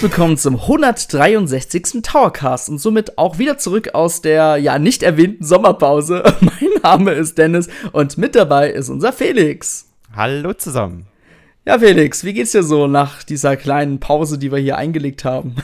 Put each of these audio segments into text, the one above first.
Herzlich willkommen zum 163. Towercast und somit auch wieder zurück aus der ja nicht erwähnten Sommerpause. mein Name ist Dennis und mit dabei ist unser Felix. Hallo zusammen. Ja, Felix, wie geht's dir so nach dieser kleinen Pause, die wir hier eingelegt haben?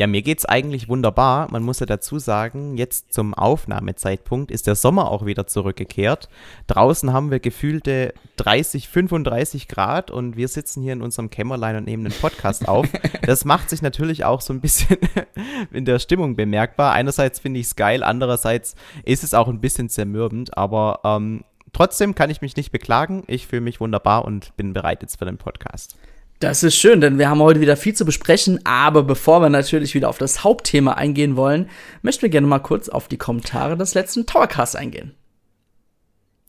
Ja, mir geht's eigentlich wunderbar. Man muss ja dazu sagen, jetzt zum Aufnahmezeitpunkt ist der Sommer auch wieder zurückgekehrt. Draußen haben wir gefühlte 30, 35 Grad und wir sitzen hier in unserem Kämmerlein und nehmen einen Podcast auf. Das macht sich natürlich auch so ein bisschen in der Stimmung bemerkbar. Einerseits finde ich es geil, andererseits ist es auch ein bisschen zermürbend, aber ähm, trotzdem kann ich mich nicht beklagen. Ich fühle mich wunderbar und bin bereit jetzt für den Podcast. Das ist schön, denn wir haben heute wieder viel zu besprechen, aber bevor wir natürlich wieder auf das Hauptthema eingehen wollen, möchten wir gerne mal kurz auf die Kommentare des letzten Towercasts eingehen.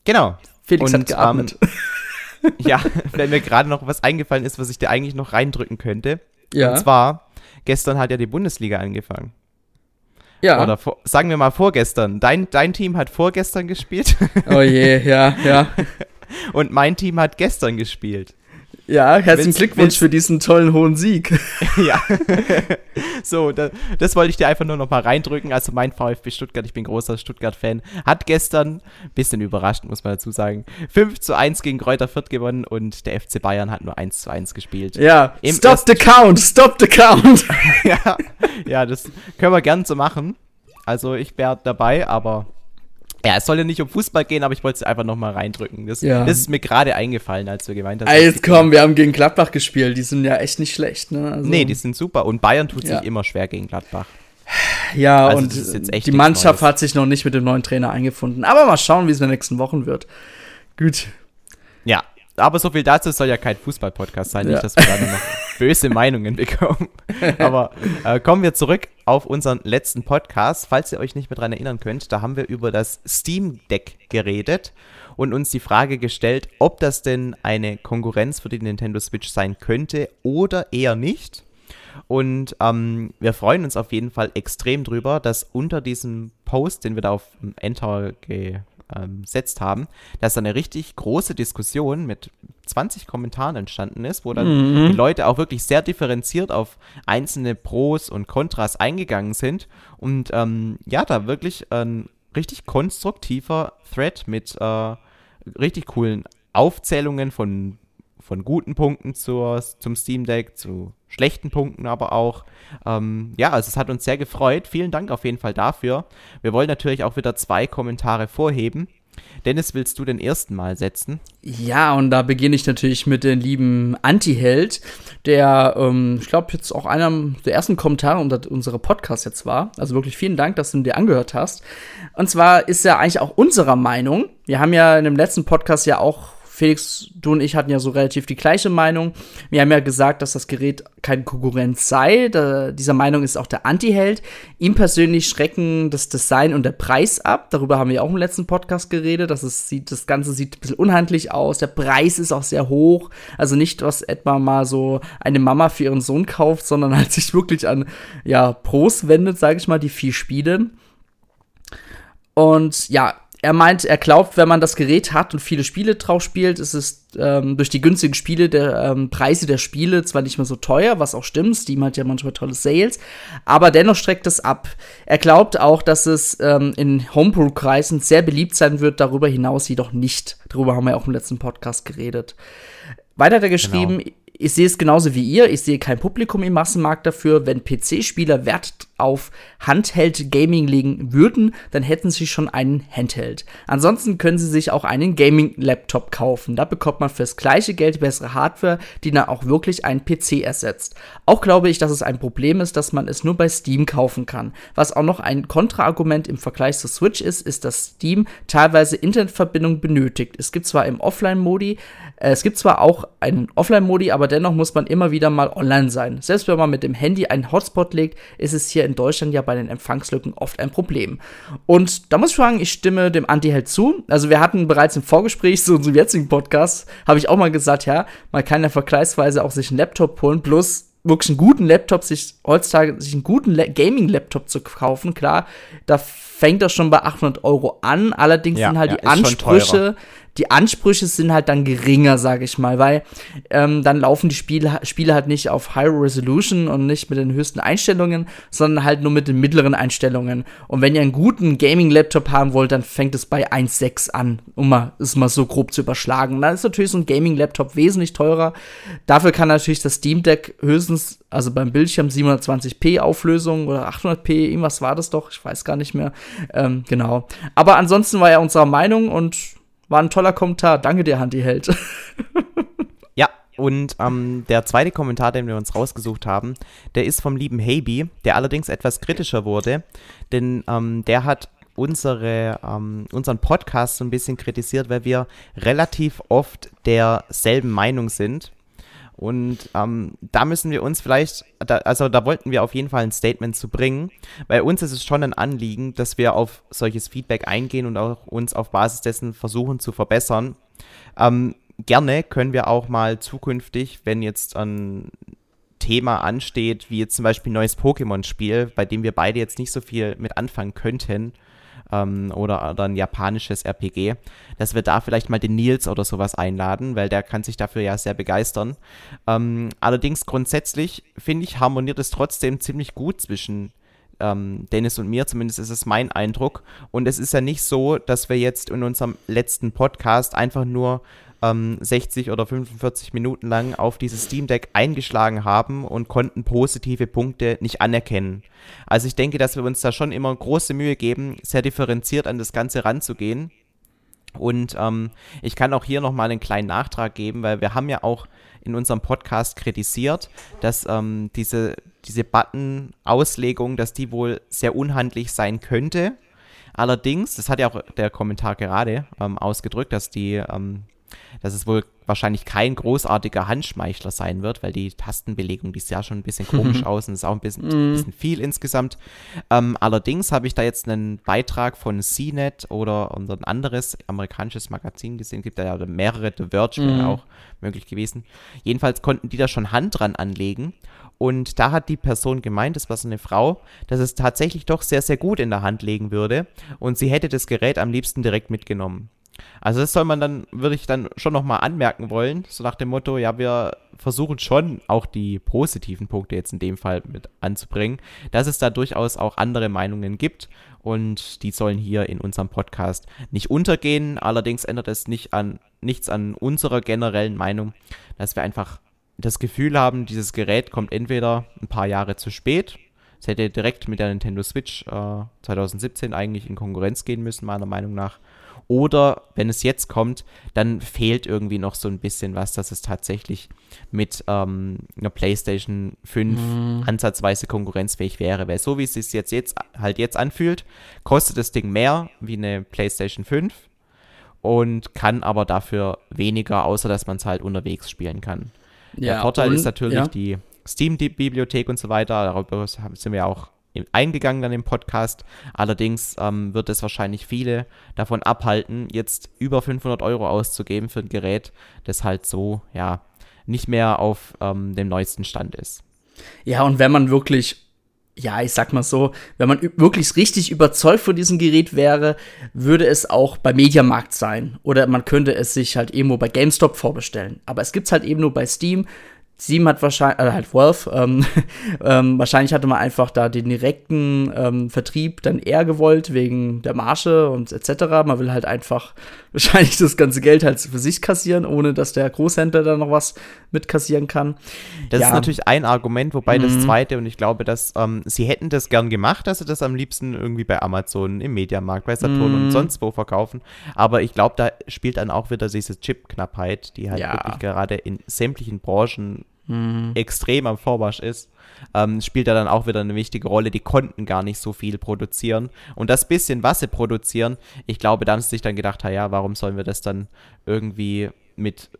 Genau. Felix Und, hat geatmet. Ähm, ja, wenn mir gerade noch was eingefallen ist, was ich dir eigentlich noch reindrücken könnte. Ja. Und zwar, gestern hat ja die Bundesliga angefangen. Ja. Oder vor, sagen wir mal vorgestern. Dein, dein Team hat vorgestern gespielt. Oh je, ja, ja. Und mein Team hat gestern gespielt. Ja, herzlichen Glückwunsch für diesen tollen hohen Sieg. ja. so, da, das wollte ich dir einfach nur noch mal reindrücken. Also mein VfB Stuttgart, ich bin großer Stuttgart-Fan, hat gestern, bisschen überrascht, muss man dazu sagen, 5 zu 1 gegen Kräuter Fürth gewonnen und der FC Bayern hat nur 1 zu 1 gespielt. Ja, Im stop the count, stop the count. ja, ja, das können wir gern so machen. Also ich wäre dabei, aber ja, es soll ja nicht um Fußball gehen, aber ich wollte es einfach noch mal reindrücken. Das, ja. das ist mir gerade eingefallen, als wir gemeint haben. Jetzt komm, wir haben gegen Gladbach gespielt. Die sind ja echt nicht schlecht, ne? Also, nee, die sind super. Und Bayern tut ja. sich immer schwer gegen Gladbach. Ja, also und die Mannschaft Neues. hat sich noch nicht mit dem neuen Trainer eingefunden. Aber mal schauen, wie es in den nächsten Wochen wird. Gut. Ja, aber so viel dazu soll ja kein Fußball-Podcast sein, ja. nicht, dass wir da noch böse Meinungen bekommen. Aber äh, kommen wir zurück auf unseren letzten Podcast. Falls ihr euch nicht mehr daran erinnern könnt, da haben wir über das Steam Deck geredet und uns die Frage gestellt, ob das denn eine Konkurrenz für die Nintendo Switch sein könnte oder eher nicht. Und ähm, wir freuen uns auf jeden Fall extrem drüber, dass unter diesem Post, den wir da auf Enter ge gesetzt haben, dass da eine richtig große Diskussion mit 20 Kommentaren entstanden ist, wo dann mhm. die Leute auch wirklich sehr differenziert auf einzelne Pros und Kontras eingegangen sind und ähm, ja, da wirklich ein richtig konstruktiver Thread mit äh, richtig coolen Aufzählungen von von guten Punkten zur, zum Steam Deck, zu schlechten Punkten aber auch. Ähm, ja, also es hat uns sehr gefreut. Vielen Dank auf jeden Fall dafür. Wir wollen natürlich auch wieder zwei Kommentare vorheben. Dennis, willst du den ersten Mal setzen? Ja, und da beginne ich natürlich mit dem lieben Anti-Held, der, ähm, ich glaube, jetzt auch einer der ersten Kommentare unter unserer Podcast jetzt war. Also wirklich vielen Dank, dass du dir angehört hast. Und zwar ist er eigentlich auch unserer Meinung. Wir haben ja in dem letzten Podcast ja auch Felix, du und ich hatten ja so relativ die gleiche Meinung. Wir haben ja gesagt, dass das Gerät keine Konkurrenz sei. Da, dieser Meinung ist auch der Anti-Held. Ihm persönlich schrecken das Design und der Preis ab. Darüber haben wir auch im letzten Podcast geredet. Dass es sieht, das Ganze sieht ein bisschen unhandlich aus. Der Preis ist auch sehr hoch. Also nicht, was etwa mal so eine Mama für ihren Sohn kauft, sondern halt sich wirklich an ja, Pros wendet, sage ich mal, die viel spielen. Und ja, er meint, er glaubt, wenn man das Gerät hat und viele Spiele drauf spielt, ist es ähm, durch die günstigen Spiele der ähm, Preise der Spiele zwar nicht mehr so teuer, was auch stimmt. Steam hat ja manchmal tolle Sales, aber dennoch streckt es ab. Er glaubt auch, dass es ähm, in Homebrew-Kreisen sehr beliebt sein wird, darüber hinaus jedoch nicht. Darüber haben wir auch im letzten Podcast geredet. Weiter hat er geschrieben, genau ich sehe es genauso wie ihr. Ich sehe kein Publikum im Massenmarkt dafür. Wenn PC-Spieler Wert auf Handheld-Gaming legen würden, dann hätten sie schon einen Handheld. Ansonsten können sie sich auch einen Gaming-Laptop kaufen. Da bekommt man fürs gleiche Geld bessere Hardware, die dann auch wirklich einen PC ersetzt. Auch glaube ich, dass es ein Problem ist, dass man es nur bei Steam kaufen kann. Was auch noch ein Kontraargument im Vergleich zu Switch ist, ist, dass Steam teilweise Internetverbindung benötigt. Es gibt zwar im Offline-Modi, äh, es gibt zwar auch einen Offline-Modi, aber dennoch muss man immer wieder mal online sein. Selbst wenn man mit dem Handy einen Hotspot legt, ist es hier in Deutschland ja bei den Empfangslücken oft ein Problem. Und da muss ich sagen, ich stimme dem Anti-Held zu. Also wir hatten bereits im Vorgespräch zu unserem jetzigen Podcast, habe ich auch mal gesagt, ja, man kann ja vergleichsweise auch sich einen Laptop holen, plus wirklich einen guten Laptop, sich heutzutage sich einen guten Gaming-Laptop zu kaufen, klar, da fängt das schon bei 800 Euro an. Allerdings ja, sind halt ja, die Ansprüche die Ansprüche sind halt dann geringer, sage ich mal, weil ähm, dann laufen die Spiele, Spiele halt nicht auf High Resolution und nicht mit den höchsten Einstellungen, sondern halt nur mit den mittleren Einstellungen. Und wenn ihr einen guten Gaming-Laptop haben wollt, dann fängt es bei 1,6 an, um mal, es mal so grob zu überschlagen. dann ist natürlich so ein Gaming-Laptop wesentlich teurer. Dafür kann natürlich das Steam Deck höchstens, also beim Bildschirm 720p Auflösung oder 800p, irgendwas war das doch, ich weiß gar nicht mehr. Ähm, genau. Aber ansonsten war er unserer Meinung und war ein toller Kommentar. Danke dir, Handy-Held. ja, und ähm, der zweite Kommentar, den wir uns rausgesucht haben, der ist vom lieben Haby, der allerdings etwas kritischer wurde, denn ähm, der hat unsere, ähm, unseren Podcast so ein bisschen kritisiert, weil wir relativ oft derselben Meinung sind. Und ähm, da müssen wir uns vielleicht, da, also da wollten wir auf jeden Fall ein Statement zu bringen. Bei uns ist es schon ein Anliegen, dass wir auf solches Feedback eingehen und auch uns auf Basis dessen versuchen zu verbessern. Ähm, gerne können wir auch mal zukünftig, wenn jetzt ein Thema ansteht, wie jetzt zum Beispiel ein neues Pokémon-Spiel, bei dem wir beide jetzt nicht so viel mit anfangen könnten, ähm, oder, oder ein japanisches RPG, dass wir da vielleicht mal den Nils oder sowas einladen, weil der kann sich dafür ja sehr begeistern. Ähm, allerdings grundsätzlich, finde ich, harmoniert es trotzdem ziemlich gut zwischen ähm, Dennis und mir, zumindest ist es mein Eindruck. Und es ist ja nicht so, dass wir jetzt in unserem letzten Podcast einfach nur ähm, 60 oder 45 Minuten lang auf dieses Steam Deck eingeschlagen haben und konnten positive Punkte nicht anerkennen. Also ich denke, dass wir uns da schon immer große Mühe geben, sehr differenziert an das Ganze ranzugehen. Und ähm, ich kann auch hier nochmal einen kleinen Nachtrag geben, weil wir haben ja auch in unserem Podcast kritisiert, dass ähm, diese, diese Button-Auslegung, dass die wohl sehr unhandlich sein könnte. Allerdings, das hat ja auch der Kommentar gerade ähm, ausgedrückt, dass die ähm, dass es wohl wahrscheinlich kein großartiger Handschmeichler sein wird, weil die Tastenbelegung, die sieht ja schon ein bisschen komisch aus und ist auch ein bisschen, ein bisschen viel insgesamt. Ähm, allerdings habe ich da jetzt einen Beitrag von CNET oder ein anderes amerikanisches Magazin gesehen, gibt da ja mehrere, The Verge wäre mhm. auch möglich gewesen. Jedenfalls konnten die da schon Hand dran anlegen und da hat die Person gemeint, das war so eine Frau, dass es tatsächlich doch sehr, sehr gut in der Hand legen würde und sie hätte das Gerät am liebsten direkt mitgenommen. Also das soll man dann, würde ich dann schon nochmal anmerken wollen, so nach dem Motto, ja, wir versuchen schon auch die positiven Punkte jetzt in dem Fall mit anzubringen, dass es da durchaus auch andere Meinungen gibt und die sollen hier in unserem Podcast nicht untergehen. Allerdings ändert es nicht an, nichts an unserer generellen Meinung, dass wir einfach das Gefühl haben, dieses Gerät kommt entweder ein paar Jahre zu spät, es hätte direkt mit der Nintendo Switch äh, 2017 eigentlich in Konkurrenz gehen müssen, meiner Meinung nach. Oder wenn es jetzt kommt, dann fehlt irgendwie noch so ein bisschen was, dass es tatsächlich mit ähm, einer PlayStation 5 mhm. ansatzweise konkurrenzfähig wäre. Weil so wie es sich jetzt, jetzt halt jetzt anfühlt, kostet das Ding mehr wie eine PlayStation 5 und kann aber dafür weniger, außer dass man es halt unterwegs spielen kann. Ja, Der Vorteil und, ist natürlich ja. die Steam-Bibliothek und so weiter. Darüber sind wir auch eingegangen dann im Podcast. Allerdings ähm, wird es wahrscheinlich viele davon abhalten, jetzt über 500 Euro auszugeben für ein Gerät, das halt so, ja, nicht mehr auf ähm, dem neuesten Stand ist. Ja, und wenn man wirklich, ja, ich sag mal so, wenn man wirklich richtig überzeugt von diesem Gerät wäre, würde es auch bei Mediamarkt sein. Oder man könnte es sich halt irgendwo bei GameStop vorbestellen. Aber es gibt es halt eben nur bei Steam. Steam hat wahrscheinlich, äh, halt Valve, ähm, ähm, wahrscheinlich hatte man einfach da den direkten ähm, Vertrieb dann eher gewollt, wegen der Marge und etc. Man will halt einfach wahrscheinlich das ganze Geld halt für sich kassieren, ohne dass der Großhändler da noch was mitkassieren kann. Das ja. ist natürlich ein Argument, wobei mhm. das zweite, und ich glaube, dass ähm, sie hätten das gern gemacht, dass sie das am liebsten irgendwie bei Amazon, im Mediamarkt, bei Saturn mhm. und sonst wo verkaufen. Aber ich glaube, da spielt dann auch wieder diese Chip-Knappheit, die halt ja. wirklich gerade in sämtlichen Branchen mhm. extrem am Vormarsch ist, ähm, spielt da dann auch wieder eine wichtige Rolle. Die konnten gar nicht so viel produzieren. Und das bisschen, was sie produzieren, ich glaube, da haben sie sich dann gedacht, ja, warum sollen wir das dann irgendwie mit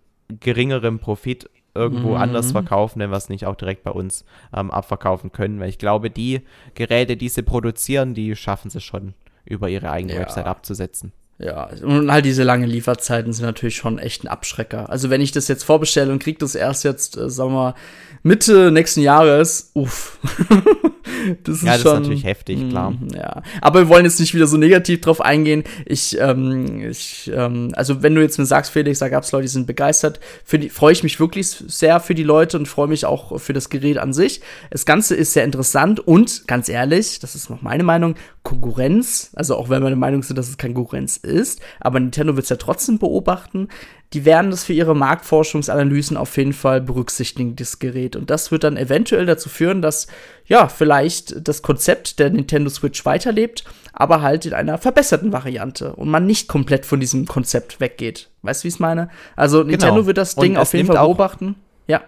geringerem Profit irgendwo mhm. anders verkaufen, wenn wir es nicht auch direkt bei uns ähm, abverkaufen können. Weil ich glaube, die Geräte, die sie produzieren, die schaffen sie schon über ihre eigene ja. Website abzusetzen. Ja, und halt diese langen Lieferzeiten sind natürlich schon echt ein Abschrecker. Also wenn ich das jetzt vorbestelle und krieg das erst jetzt, äh, sagen wir mal, Mitte nächsten Jahres, uff. das ist ja, das schon, ist natürlich heftig, mh, klar. Ja, aber wir wollen jetzt nicht wieder so negativ drauf eingehen. Ich, ähm, ich, ähm, also wenn du jetzt mir sagst, Felix, da gab es Leute, die sind begeistert, freue ich mich wirklich sehr für die Leute und freue mich auch für das Gerät an sich. Das Ganze ist sehr interessant und ganz ehrlich, das ist noch meine Meinung, Konkurrenz, also auch wenn wir der Meinung sind, dass es keine Konkurrenz ist, aber Nintendo wird es ja trotzdem beobachten die werden das für ihre Marktforschungsanalysen auf jeden Fall berücksichtigen, das Gerät. Und das wird dann eventuell dazu führen, dass, ja, vielleicht das Konzept der Nintendo Switch weiterlebt, aber halt in einer verbesserten Variante und man nicht komplett von diesem Konzept weggeht. Weißt du, wie ich es meine? Also, Nintendo genau. wird das Ding auf jeden Fall beobachten. Ja.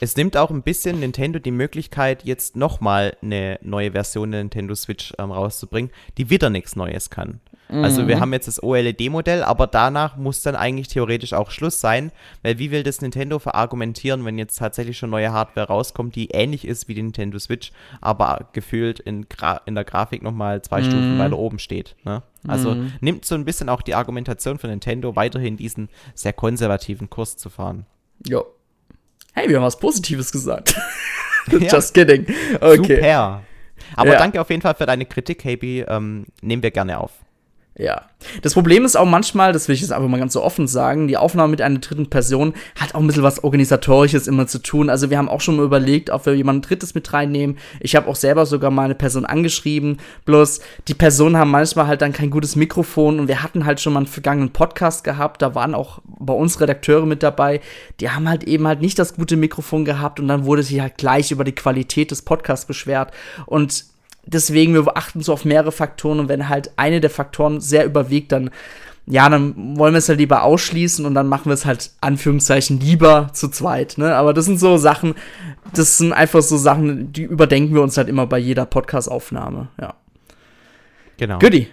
Es nimmt auch ein bisschen Nintendo die Möglichkeit, jetzt nochmal eine neue Version der Nintendo Switch ähm, rauszubringen, die wieder nichts Neues kann. Also wir mhm. haben jetzt das OLED-Modell, aber danach muss dann eigentlich theoretisch auch Schluss sein, weil wie will das Nintendo verargumentieren, wenn jetzt tatsächlich schon neue Hardware rauskommt, die ähnlich ist wie die Nintendo Switch, aber gefühlt in, Gra in der Grafik nochmal zwei mhm. Stufen weiter oben steht. Ne? Also mhm. nimmt so ein bisschen auch die Argumentation von Nintendo weiterhin diesen sehr konservativen Kurs zu fahren. Jo. Hey, wir haben was Positives gesagt. Just kidding. Okay. Super. Aber ja. danke auf jeden Fall für deine Kritik, Happy. Ähm, nehmen wir gerne auf. Ja. Das Problem ist auch manchmal, das will ich jetzt einfach mal ganz so offen sagen, die Aufnahme mit einer dritten Person hat auch ein bisschen was Organisatorisches immer zu tun. Also wir haben auch schon mal überlegt, ob wir jemanden Drittes mit reinnehmen. Ich habe auch selber sogar mal eine Person angeschrieben. Bloß die Personen haben manchmal halt dann kein gutes Mikrofon und wir hatten halt schon mal einen vergangenen Podcast gehabt. Da waren auch bei uns Redakteure mit dabei. Die haben halt eben halt nicht das gute Mikrofon gehabt und dann wurde sich halt gleich über die Qualität des Podcasts beschwert. Und deswegen, wir achten so auf mehrere Faktoren und wenn halt eine der Faktoren sehr überwiegt, dann ja, dann wollen wir es halt lieber ausschließen und dann machen wir es halt Anführungszeichen lieber zu zweit, ne? Aber das sind so Sachen, das sind einfach so Sachen, die überdenken wir uns halt immer bei jeder Podcast-Aufnahme, ja. Genau. Goodie.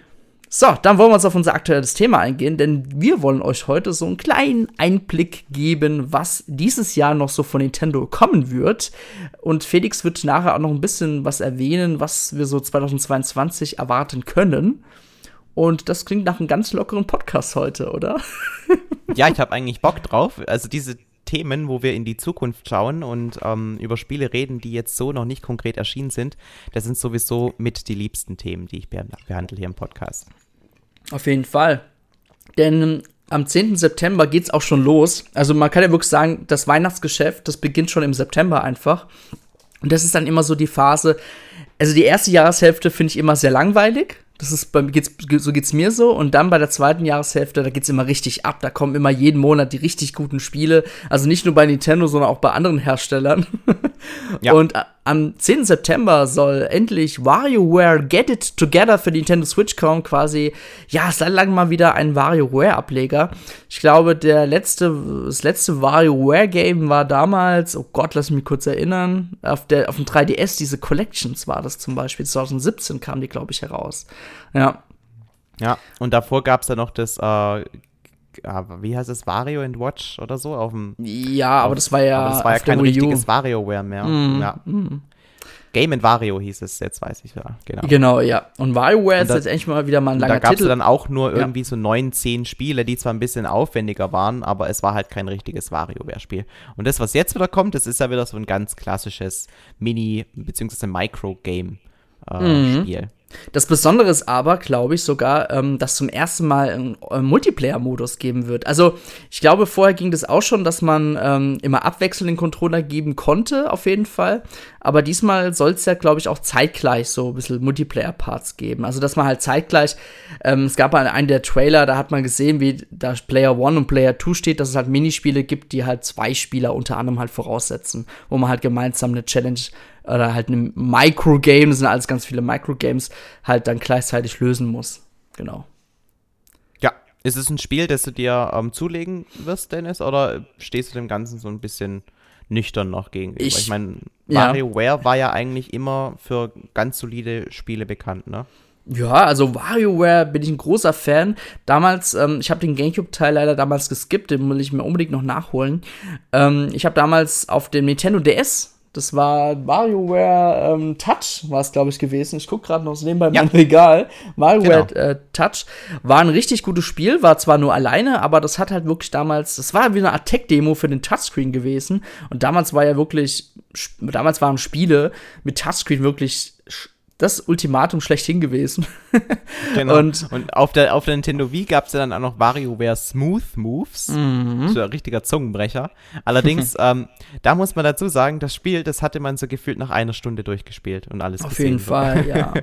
So, dann wollen wir uns auf unser aktuelles Thema eingehen, denn wir wollen euch heute so einen kleinen Einblick geben, was dieses Jahr noch so von Nintendo kommen wird. Und Felix wird nachher auch noch ein bisschen was erwähnen, was wir so 2022 erwarten können. Und das klingt nach einem ganz lockeren Podcast heute, oder? ja, ich habe eigentlich Bock drauf. Also diese Themen, wo wir in die Zukunft schauen und ähm, über Spiele reden, die jetzt so noch nicht konkret erschienen sind, das sind sowieso mit die liebsten Themen, die ich behandle hier im Podcast. Auf jeden Fall. Denn am 10. September geht es auch schon los. Also man kann ja wirklich sagen, das Weihnachtsgeschäft, das beginnt schon im September einfach. Und das ist dann immer so die Phase. Also die erste Jahreshälfte finde ich immer sehr langweilig. Das ist bei geht's, so geht's mir so. Und dann bei der zweiten Jahreshälfte, da geht's immer richtig ab. Da kommen immer jeden Monat die richtig guten Spiele. Also nicht nur bei Nintendo, sondern auch bei anderen Herstellern. Ja. Und am 10. September soll endlich WarioWare Get It Together für die Nintendo Switch kommen. Quasi, ja, seit langem mal wieder ein WarioWare-Ableger. Ich glaube, der letzte, das letzte WarioWare-Game war damals, oh Gott, lass mich kurz erinnern, auf, der, auf dem 3DS, diese Collections war das zum Beispiel. 2017 kam die, glaube ich, heraus. Ja. Ja, und davor gab es ja noch das, äh, wie heißt es, Wario and Watch oder so? Auf dem, ja, aber das war ja. Das war ja kein richtiges WarioWare mehr. Mm, ja. Mm. Game and Wario hieß es, jetzt weiß ich ja, genau. Genau, ja. Und WarioWare ist jetzt endlich mal wieder mal ein langer da gab's Titel. Da gab es dann auch nur irgendwie ja. so neun, zehn Spiele, die zwar ein bisschen aufwendiger waren, aber es war halt kein richtiges WarioWare-Spiel. Und das, was jetzt wieder kommt, das ist ja wieder so ein ganz klassisches Mini- bzw. Micro-Game-Spiel. Äh, mhm. Das Besondere ist aber, glaube ich, sogar, ähm, dass zum ersten Mal einen, einen Multiplayer-Modus geben wird. Also, ich glaube, vorher ging das auch schon, dass man ähm, immer abwechselnd den Controller geben konnte, auf jeden Fall. Aber diesmal soll es ja, glaube ich, auch zeitgleich so ein bisschen Multiplayer-Parts geben. Also, dass man halt zeitgleich, ähm, es gab einen der Trailer, da hat man gesehen, wie da Player 1 und Player 2 steht, dass es halt Minispiele gibt, die halt zwei Spieler unter anderem halt voraussetzen, wo man halt gemeinsam eine Challenge oder halt ein Microgame, das sind alles ganz viele Microgames, halt dann gleichzeitig lösen muss. Genau. Ja, ist es ein Spiel, das du dir ähm, zulegen wirst, Dennis, oder stehst du dem Ganzen so ein bisschen nüchtern noch gegenüber? Ich, ich meine, WarioWare ja. war ja eigentlich immer für ganz solide Spiele bekannt, ne? Ja, also WarioWare bin ich ein großer Fan. Damals, ähm, ich habe den GameCube-Teil leider damals geskippt, den will ich mir unbedingt noch nachholen. Ähm, ich habe damals auf dem Nintendo DS Das war WarioWare ähm, Touch, war es, glaube ich, gewesen. Ich gucke gerade noch so nebenbei ja. mein Regal. WarioWare genau. äh, Touch war ein richtig gutes Spiel, war zwar nur alleine, aber das hat halt wirklich damals, das war wie eine Art Tech-Demo für den Touchscreen gewesen. Und damals war ja wirklich, damals waren Spiele mit Touchscreen wirklich das Ultimatum schlechthin gewesen. genau. Und, und auf, der, auf der Nintendo Wii gab es ja dann auch noch WarioWare Smooth Moves. Mhm. So ein richtiger Zungenbrecher. Allerdings, ähm, da muss man dazu sagen, das Spiel, das hatte man so gefühlt nach einer Stunde durchgespielt und alles Auf jeden so. Fall, ja.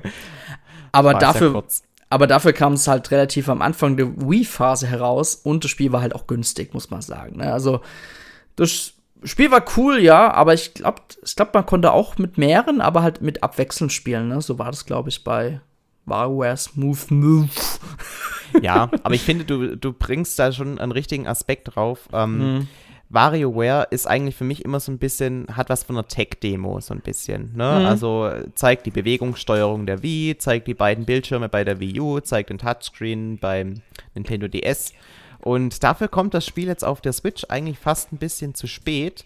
aber dafür, aber dafür kam es halt relativ am Anfang der Wii-Phase heraus und das Spiel war halt auch günstig, muss man sagen. Ne? Also, das Spiel war cool, ja, aber ich glaube, ich glaub, man konnte auch mit mehreren, aber halt mit abwechselnd spielen. Ne? So war das, glaube ich, bei WarioWare Smooth Move. Ja, aber ich finde, du, du bringst da schon einen richtigen Aspekt drauf. Ähm, mhm. WarioWare ist eigentlich für mich immer so ein bisschen, hat was von einer Tech-Demo, so ein bisschen. Ne? Mhm. Also zeigt die Bewegungssteuerung der Wii, zeigt die beiden Bildschirme bei der Wii U, zeigt den Touchscreen beim Nintendo DS und dafür kommt das Spiel jetzt auf der Switch eigentlich fast ein bisschen zu spät.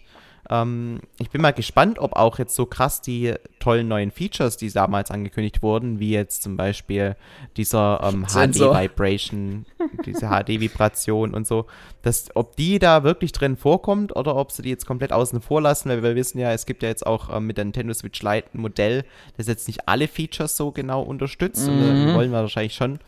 Ähm, ich bin mal gespannt, ob auch jetzt so krass die tollen neuen Features, die damals angekündigt wurden, wie jetzt zum Beispiel dieser ähm, HD-Vibration, diese HD-Vibration und so, dass, ob die da wirklich drin vorkommt oder ob sie die jetzt komplett außen vor lassen, weil wir wissen ja, es gibt ja jetzt auch ähm, mit der Nintendo Switch Lite ein Modell, das jetzt nicht alle Features so genau unterstützt. Mhm. Und da wollen wir wahrscheinlich schon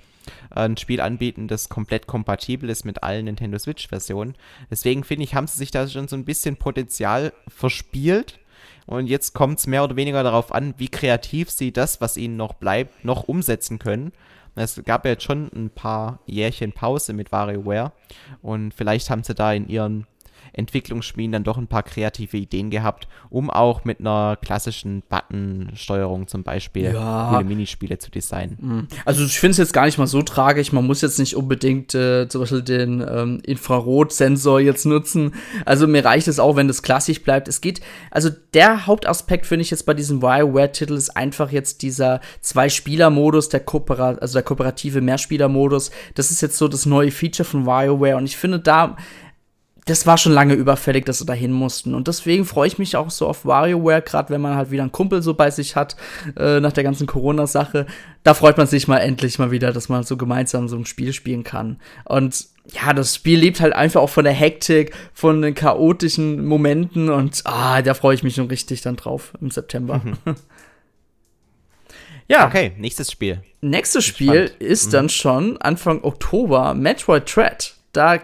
ein Spiel anbieten, das komplett kompatibel ist mit allen Nintendo Switch-Versionen. Deswegen finde ich, haben sie sich da schon so ein bisschen Potenzial verspielt. Und jetzt kommt es mehr oder weniger darauf an, wie kreativ sie das, was ihnen noch bleibt, noch umsetzen können. Es gab ja jetzt schon ein paar Jährchen Pause mit WarioWare und vielleicht haben sie da in ihren Entwicklungsschmieden dann doch ein paar kreative Ideen gehabt, um auch mit einer klassischen Button-Steuerung zum Beispiel ja. coole Minispiele zu designen. Mhm. Also ich finde es jetzt gar nicht mal so tragisch. Man muss jetzt nicht unbedingt äh, zum Beispiel den ähm, Infrarotsensor jetzt nutzen. Also mir reicht es auch, wenn das klassisch bleibt. Es geht, also der Hauptaspekt finde ich jetzt bei diesem WireWare-Titel ist einfach jetzt dieser Zwei-Spieler-Modus, der Kooperat also der kooperative Mehrspieler-Modus. Das ist jetzt so das neue Feature von WireWare und ich finde, da das war schon lange überfällig, dass sie dahin mussten. Und deswegen freue ich mich auch so auf WarioWare, gerade wenn man halt wieder einen Kumpel so bei sich hat, äh, nach der ganzen Corona-Sache. Da freut man sich mal endlich mal wieder, dass man so gemeinsam so ein Spiel spielen kann. Und ja, das Spiel lebt halt einfach auch von der Hektik, von den chaotischen Momenten und ah, da freue ich mich schon richtig dann drauf im September. Mhm. ja. Okay, nächstes Spiel. Nächstes Spiel ist mhm. dann schon Anfang Oktober Metroid Dread da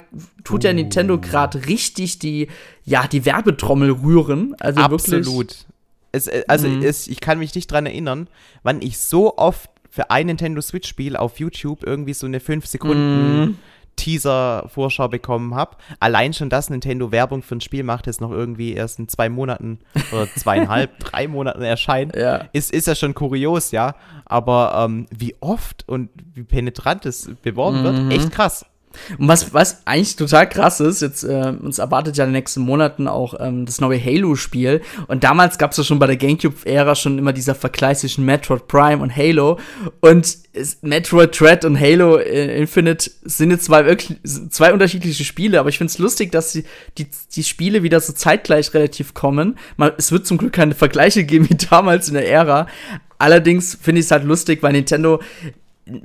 tut ja Nintendo oh. gerade richtig die, ja, die Werbetrommel rühren. Also Absolut. Es, äh, also mhm. es, ich kann mich nicht dran erinnern, wann ich so oft für ein Nintendo Switch-Spiel auf YouTube irgendwie so eine 5 Sekunden mm. Teaser-Vorschau bekommen habe. Allein schon, dass Nintendo Werbung für ein Spiel macht, das noch irgendwie erst in zwei Monaten oder zweieinhalb, drei Monaten erscheint, ja. Ist, ist ja schon kurios, ja. Aber ähm, wie oft und wie penetrant es beworben mm wird, mhm. echt krass. Und was, was eigentlich total krass ist, jetzt äh, uns erwartet ja in den nächsten Monaten auch ähm, das neue Halo-Spiel. Und damals gab es ja schon bei der GameCube-Ära schon immer dieser Vergleich zwischen Metroid Prime und Halo. Und Metroid Dread und Halo äh, Infinite sind jetzt zwei, wirklich, zwei unterschiedliche Spiele, aber ich finde es lustig, dass die, die, die Spiele wieder so zeitgleich relativ kommen. Man, es wird zum Glück keine Vergleiche geben wie damals in der Ära. Allerdings finde ich es halt lustig, weil Nintendo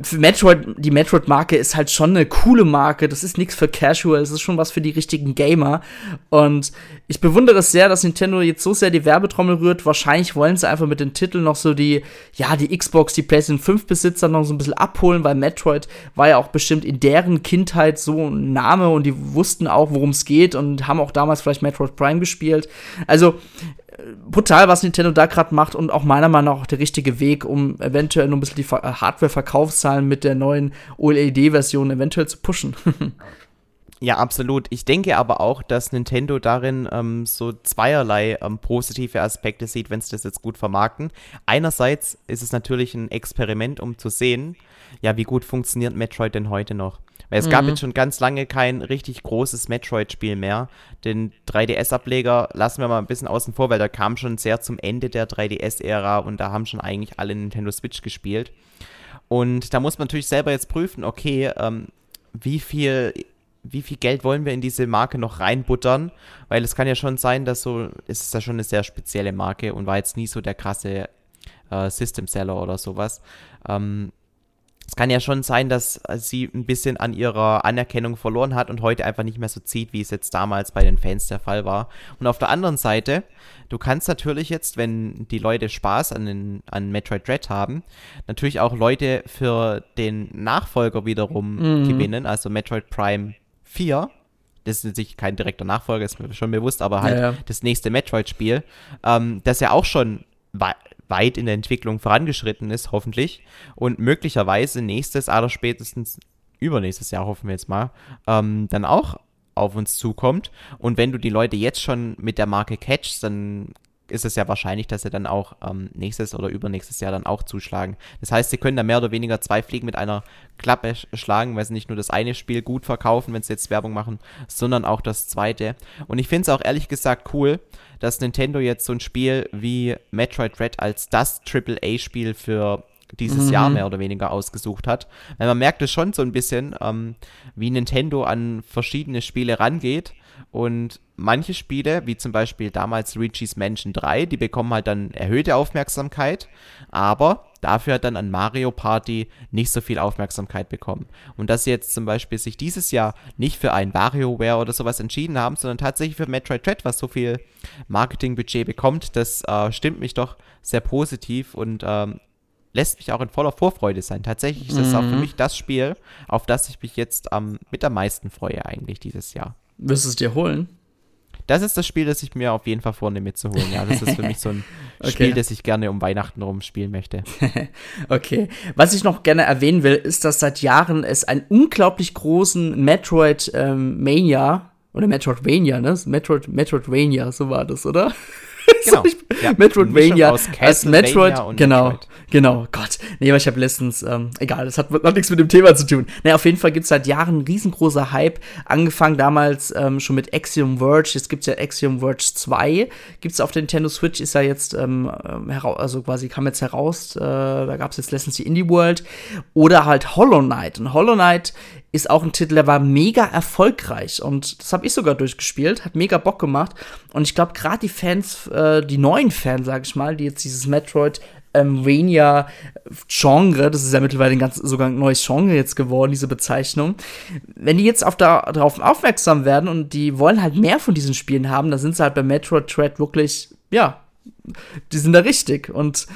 für Metroid, die Metroid-Marke ist halt schon eine coole Marke. Das ist nichts für Casual, es ist schon was für die richtigen Gamer. Und ich bewundere es sehr, dass Nintendo jetzt so sehr die Werbetrommel rührt. Wahrscheinlich wollen sie einfach mit den Titeln noch so die, ja, die Xbox, die PlayStation 5 Besitzer noch so ein bisschen abholen, weil Metroid war ja auch bestimmt in deren Kindheit so ein Name und die wussten auch, worum es geht und haben auch damals vielleicht Metroid Prime gespielt. Also, brutal, was Nintendo da gerade macht und auch meiner Meinung nach auch der richtige Weg, um eventuell noch ein bisschen die äh, Hardware-Verkaufszahlen mit der neuen OLED-Version eventuell zu pushen. Ja, absolut. Ich denke aber auch, dass Nintendo darin ähm, so zweierlei ähm, positive Aspekte sieht, wenn es das jetzt gut vermarkten. Einerseits ist es natürlich ein Experiment, um zu sehen, ja, wie gut funktioniert Metroid denn heute noch. Weil es mhm. gab jetzt schon ganz lange kein richtig großes Metroid-Spiel mehr. Den 3DS-Ableger lassen wir mal ein bisschen außen vor, weil der kam schon sehr zum Ende der 3DS-Ära und da haben schon eigentlich alle Nintendo Switch gespielt. Und da muss man natürlich selber jetzt prüfen, okay, ähm, wie viel wie viel Geld wollen wir in diese Marke noch reinbuttern? Weil es kann ja schon sein, dass so, es ist ja schon eine sehr spezielle Marke und war jetzt nie so der krasse äh, System Seller oder sowas. Ähm, es kann ja schon sein, dass sie ein bisschen an ihrer Anerkennung verloren hat und heute einfach nicht mehr so zieht, wie es jetzt damals bei den Fans der Fall war. Und auf der anderen Seite, du kannst natürlich jetzt, wenn die Leute Spaß an, den, an Metroid Dread haben, natürlich auch Leute für den Nachfolger wiederum mhm. gewinnen, also Metroid Prime 4. Das ist natürlich kein direkter Nachfolger, ist mir schon bewusst, aber halt ja, ja. das nächste Metroid-Spiel, ähm, das ja auch schon weit in der Entwicklung vorangeschritten ist, hoffentlich. Und möglicherweise nächstes, aller spätestens übernächstes Jahr, hoffen wir jetzt mal, ähm, dann auch auf uns zukommt. Und wenn du die Leute jetzt schon mit der Marke catchst, dann ist es ja wahrscheinlich, dass sie dann auch ähm, nächstes oder übernächstes Jahr dann auch zuschlagen. Das heißt, sie können da mehr oder weniger zwei Fliegen mit einer Klappe schlagen, weil sie nicht nur das eine Spiel gut verkaufen, wenn sie jetzt Werbung machen, sondern auch das zweite. Und ich finde es auch ehrlich gesagt cool, dass Nintendo jetzt so ein Spiel wie Metroid Red als das AAA-Spiel für dieses mhm. Jahr mehr oder weniger ausgesucht hat. Weil man merkt es schon so ein bisschen, ähm, wie Nintendo an verschiedene Spiele rangeht und manche Spiele, wie zum Beispiel damals Luigi's Mansion 3, die bekommen halt dann erhöhte Aufmerksamkeit, aber dafür hat dann an Mario Party nicht so viel Aufmerksamkeit bekommen. Und dass sie jetzt zum Beispiel sich dieses Jahr nicht für ein WarioWare oder sowas entschieden haben, sondern tatsächlich für Metroid Dread, was so viel Marketingbudget bekommt, das äh, stimmt mich doch sehr positiv und ähm, lässt mich auch in voller Vorfreude sein. Tatsächlich ist das mhm. auch für mhm. mich das Spiel, auf das ich mich jetzt ähm, mit am meisten freue eigentlich dieses Jahr. Wirst du es dir holen? Das ist das Spiel, das ich mir auf jeden Fall vornehme mitzuholen. Ja, das ist für mich so ein okay. Spiel, das ich gerne um Weihnachten rum spielen möchte. okay. Was ich noch gerne erwähnen will, ist, dass seit Jahren es einen unglaublich großen Metroid ähm, Mania oder Metroidvania, ne? Metroid, Metroidvania, so war das, oder? Genau. ja, Metroidvania als Metroid. Genau, Metroid. genau. Gott. Nee, aber ich habe letztens, ähm, egal, das hat noch nichts mit dem Thema zu tun. Nee, auf jeden Fall gibt es seit Jahren riesengroßer Hype. Angefangen damals ähm, schon mit Axiom Verge. Jetzt gibt es ja Axiom Verge 2. Gibt es auf der Nintendo Switch, ist ja jetzt ähm, ähm, heraus, also quasi kam jetzt heraus. Äh, da gab es jetzt letztens die Indie World. Oder halt Hollow Knight. Und Hollow Knight ist auch ein Titel, der war mega erfolgreich und das habe ich sogar durchgespielt, hat mega Bock gemacht und ich glaube gerade die Fans, äh, die neuen Fans, sage ich mal, die jetzt dieses Metroid ähm, Vania Genre, das ist ja mittlerweile ganz sogar ein neues Genre jetzt geworden, diese Bezeichnung. Wenn die jetzt auf da, darauf aufmerksam werden und die wollen halt mehr von diesen Spielen haben, dann sind sie halt bei Metroid Dread wirklich, ja, die sind da richtig und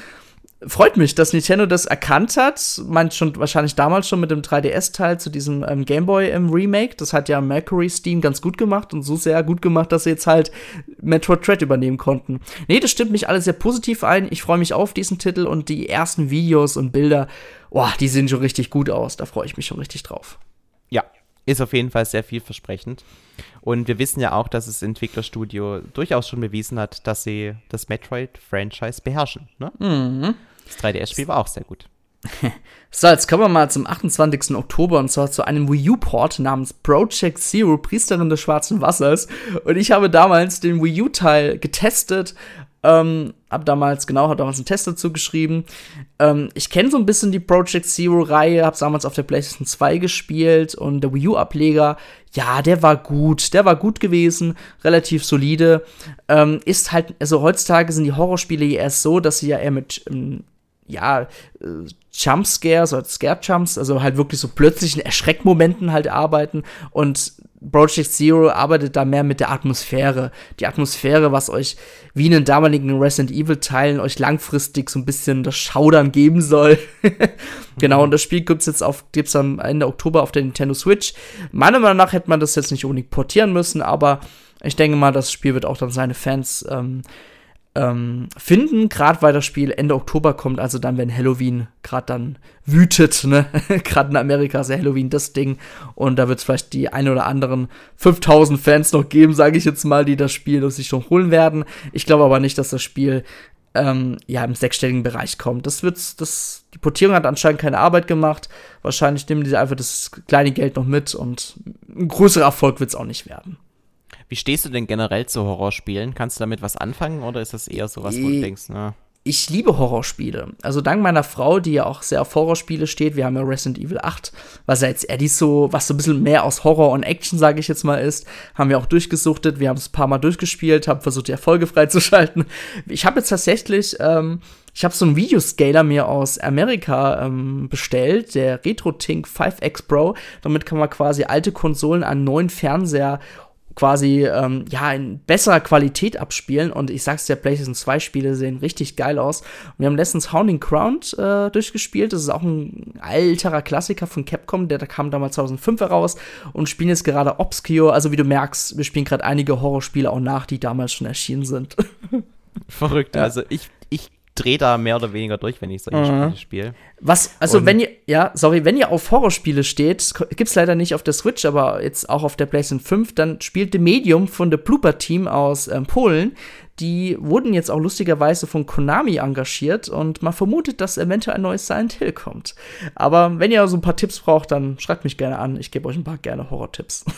freut mich, dass Nintendo das erkannt hat. Meint schon wahrscheinlich damals schon mit dem 3DS-Teil zu diesem ähm, Gameboy im Remake. Das hat ja Mercury Steam ganz gut gemacht und so sehr gut gemacht, dass sie jetzt halt Metroid Dread übernehmen konnten. Nee, das stimmt mich alles sehr positiv ein. Ich freue mich auf diesen Titel und die ersten Videos und Bilder, boah, die sehen schon richtig gut aus. Da freue ich mich schon richtig drauf. Ist auf jeden Fall sehr vielversprechend. Und wir wissen ja auch, dass das Entwicklerstudio durchaus schon bewiesen hat, dass sie das Metroid-Franchise beherrschen. Ne? Mhm. Das 3DS-Spiel war auch sehr gut. So, jetzt kommen wir mal zum 28. Oktober und zwar zu einem Wii U-Port namens Project Zero, Priesterin des schwarzen Wassers. Und ich habe damals den Wii U-Teil getestet. Ähm, hab damals, genau, hab damals einen Test dazu geschrieben. Ähm, ich kenne so ein bisschen die Project Zero-Reihe, hab's damals auf der PlayStation 2 gespielt und der Wii U-Ableger, ja, der war gut, der war gut gewesen, relativ solide. Ähm, ist halt, also heutzutage sind die Horrorspiele ja erst so, dass sie ja eher mit ähm, ja, äh, Jumpscares oder Scare-Jumps, also halt wirklich so plötzlichen Erschreckmomenten halt arbeiten und Project Zero arbeitet da mehr mit der Atmosphäre. Die Atmosphäre, was euch wie in den damaligen Resident Evil Teilen euch langfristig so ein bisschen das Schaudern geben soll. genau, mhm. und das Spiel gibt's jetzt auf, gibt's am Ende Oktober auf der Nintendo Switch. Meiner Meinung nach hätte man das jetzt nicht unbedingt portieren müssen, aber ich denke mal, das Spiel wird auch dann seine Fans ähm, ähm, finden, gerade weil das Spiel Ende Oktober kommt, also dann, wenn Halloween gerade dann wütet, ne? gerade in Amerika ist ja Halloween das Ding und da wird es vielleicht die ein oder anderen 5000 Fans noch geben, sage ich jetzt mal, die das Spiel sich schon holen werden. Ich glaube aber nicht, dass das Spiel ähm, ja im sechsstelligen Bereich kommt. Das wird, das, die Portierung hat anscheinend keine Arbeit gemacht. Wahrscheinlich nehmen die einfach das kleine Geld noch mit und ein größerer Erfolg wird es auch nicht werden. Wie stehst du denn generell zu Horrorspielen? Kannst du damit was anfangen oder ist das eher so was, wo du denkst, na? ich liebe Horrorspiele. Also dank meiner Frau, die ja auch sehr auf Horrorspiele steht, wir haben ja Resident Evil 8, was ja jetzt eher nicht so, was so ein bisschen mehr aus Horror und Action, sage ich jetzt mal, ist, haben wir auch durchgesuchtet. Wir haben es ein paar Mal durchgespielt, haben versucht, die Erfolge freizuschalten. Ich habe jetzt tatsächlich, ähm, ich habe so einen Videoscaler mir aus Amerika ähm, bestellt, der RetroTink 5X Pro. Damit kann man quasi alte Konsolen an neuen Fernseher quasi ähm, ja in besserer Qualität abspielen und ich sag's dir, PlayStation 2 Spiele sehen richtig geil aus. Und wir haben letztens Hounding Crown äh, durchgespielt. Das ist auch ein alterer Klassiker von Capcom, der, der kam damals 2005 heraus und spielen jetzt gerade Obscure. Also wie du merkst, wir spielen gerade einige Horrorspiele auch nach, die damals schon erschienen sind. Verrückt. Ja. Also ich, ich drehe da mehr oder weniger durch, wenn ich solche mhm. Spiele spiele. Was, also und wenn ihr, ja, sorry, wenn ihr auf Horrorspiele steht, gibt's leider nicht auf der Switch, aber jetzt auch auf der PlayStation 5, dann spielt The Medium von The Blooper Team aus ähm, Polen. Die wurden jetzt auch lustigerweise von Konami engagiert und man vermutet, dass eventuell ein neues Silent Hill kommt. Aber wenn ihr so ein paar Tipps braucht, dann schreibt mich gerne an. Ich gebe euch ein paar gerne Horror-Tipps.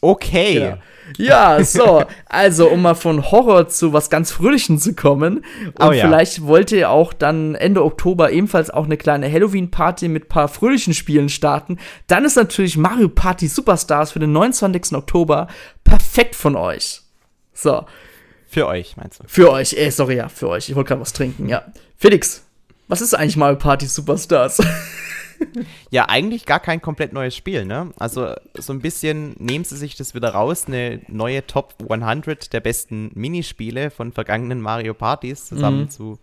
Okay. Ja. Ja, so, also um mal von Horror zu was ganz Fröhlichen zu kommen. Und oh, ja. vielleicht wollt ihr auch dann Ende Oktober ebenfalls auch eine kleine Halloween-Party mit ein paar fröhlichen Spielen starten. Dann ist natürlich Mario Party Superstars für den 29. Oktober perfekt von euch. So. Für euch, meinst du? Für euch, äh, sorry, ja, für euch. Ich wollte gerade was trinken, ja. Felix, was ist eigentlich Mario Party Superstars? ja, eigentlich gar kein komplett neues Spiel, ne? Also so ein bisschen nehmen sie sich das wieder raus, eine neue Top 100 der besten Minispiele von vergangenen Mario Partys zusammen mhm. zu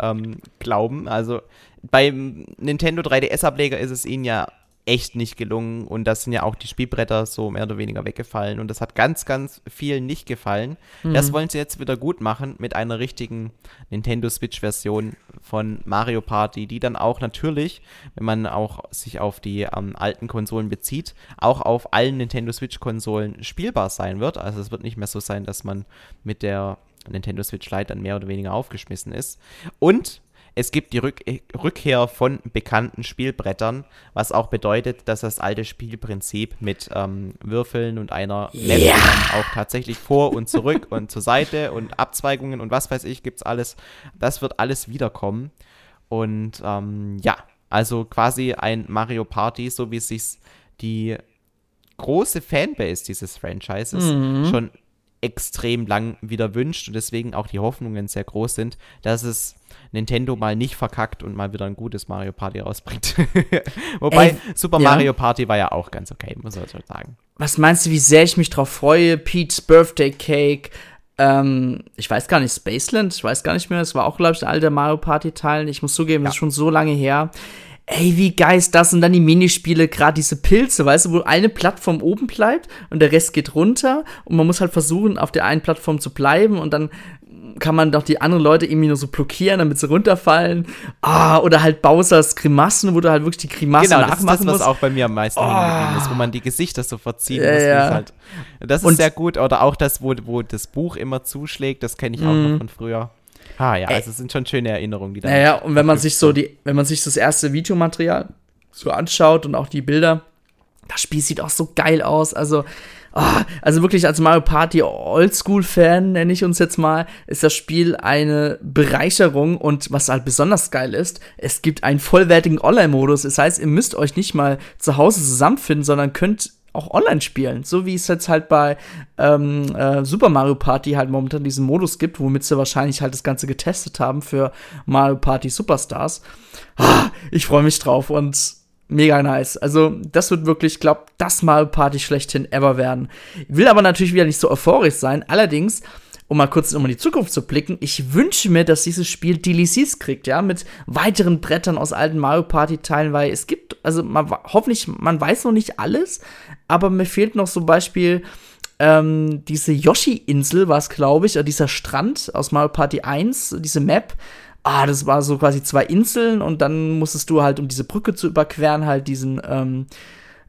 ähm, glauben. Also beim Nintendo 3DS-Ableger ist es ihnen ja echt nicht gelungen und da sind ja auch die Spielbretter so mehr oder weniger weggefallen und das hat ganz, ganz vielen nicht gefallen. Mhm. Das wollen sie jetzt wieder gut machen mit einer richtigen Nintendo Switch-Version von Mario Party, die dann auch natürlich, wenn man auch sich auf die ähm, alten Konsolen bezieht, auch auf allen Nintendo Switch-Konsolen spielbar sein wird. Also es wird nicht mehr so sein, dass man mit der Nintendo Switch Lite dann mehr oder weniger aufgeschmissen ist. Und es gibt die Rück Rückkehr von bekannten Spielbrettern, was auch bedeutet, dass das alte Spielprinzip mit ähm, Würfeln und einer Map yeah. auch tatsächlich vor und zurück und zur Seite und Abzweigungen und was weiß ich, gibt's alles. Das wird alles wiederkommen. Und ähm, ja, also quasi ein Mario Party, so wie es sich die große Fanbase dieses Franchises mhm. schon extrem lang wieder wünscht und deswegen auch die Hoffnungen sehr groß sind, dass es Nintendo mal nicht verkackt und mal wieder ein gutes Mario Party rausbringt. Wobei Ey, Super ja. Mario Party war ja auch ganz okay, muss man schon sagen. Was meinst du, wie sehr ich mich drauf freue? Pete's Birthday Cake, ähm, ich weiß gar nicht, Spaceland, ich weiß gar nicht mehr, es war auch, glaube ich, ein alter Mario Party-Teil. Ich muss zugeben, ja. das ist schon so lange her. Ey, wie geil ist das? Und dann die Minispiele, gerade diese Pilze, weißt du, wo eine Plattform oben bleibt und der Rest geht runter und man muss halt versuchen, auf der einen Plattform zu bleiben und dann kann man doch die anderen Leute irgendwie nur so blockieren, damit sie runterfallen. Ah, oder halt Bowsers Grimassen, wo du halt wirklich die Grimassen genau, nachmachen das ist das, was auch bei mir am meisten oh. ist, wo man die Gesichter so verziehen ja, muss. Ja. Halt. Das ist Und sehr gut. Oder auch das, wo, wo das Buch immer zuschlägt, das kenne ich auch noch mhm. von früher. Ah ja, also es sind schon schöne Erinnerungen, die da. Ja, ja, und wenn man sich so die, wenn man sich das erste Videomaterial so anschaut und auch die Bilder, das Spiel sieht auch so geil aus. Also Oh, also wirklich als Mario Party Oldschool-Fan, nenne ich uns jetzt mal, ist das Spiel eine Bereicherung und was halt besonders geil ist, es gibt einen vollwertigen Online-Modus. Das heißt, ihr müsst euch nicht mal zu Hause zusammenfinden, sondern könnt auch online spielen. So wie es jetzt halt bei ähm, äh, Super Mario Party halt momentan diesen Modus gibt, womit sie wahrscheinlich halt das Ganze getestet haben für Mario Party Superstars. Ah, ich freue mich drauf und mega nice. Also, das wird wirklich, glaub, das mal Party schlechthin ever werden. Will aber natürlich wieder nicht so euphorisch sein. Allerdings, um mal kurz um in die Zukunft zu blicken, ich wünsche mir, dass dieses Spiel DLCs kriegt, ja, mit weiteren Brettern aus alten Mario Party Teilen, weil es gibt, also man, hoffentlich, man weiß noch nicht alles, aber mir fehlt noch zum Beispiel ähm, diese Yoshi-Insel, war es, glaube ich, oder dieser Strand aus Mario Party 1, diese Map, ah, das war so quasi zwei Inseln und dann musstest du halt, um diese Brücke zu überqueren, halt diesen, ähm,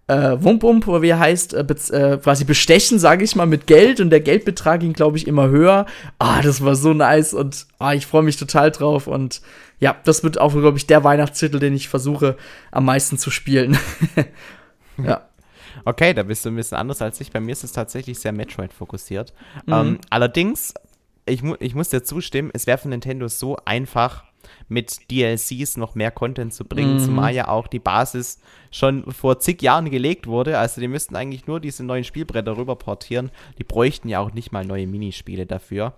äh, Wump wie er heißt, äh, äh, quasi bestechen, sage ich mal, mit Geld und der Geldbetrag ging, glaube ich, immer höher. Ah, das war so nice und ah, ich freue mich total drauf und ja, das wird auch, glaube ich, der Weihnachtstitel, den ich versuche am meisten zu spielen. ja. Okay, da bist du ein bisschen anders als ich. Bei mir ist es tatsächlich sehr Metroid fokussiert. Mhm. Ähm, allerdings ich, mu ich muss dir zustimmen, es wäre für Nintendo so einfach, mit DLCs noch mehr Content zu bringen, mhm. zumal ja auch die Basis schon vor zig Jahren gelegt wurde. Also die müssten eigentlich nur diese neuen Spielbretter rüber portieren. Die bräuchten ja auch nicht mal neue Minispiele dafür.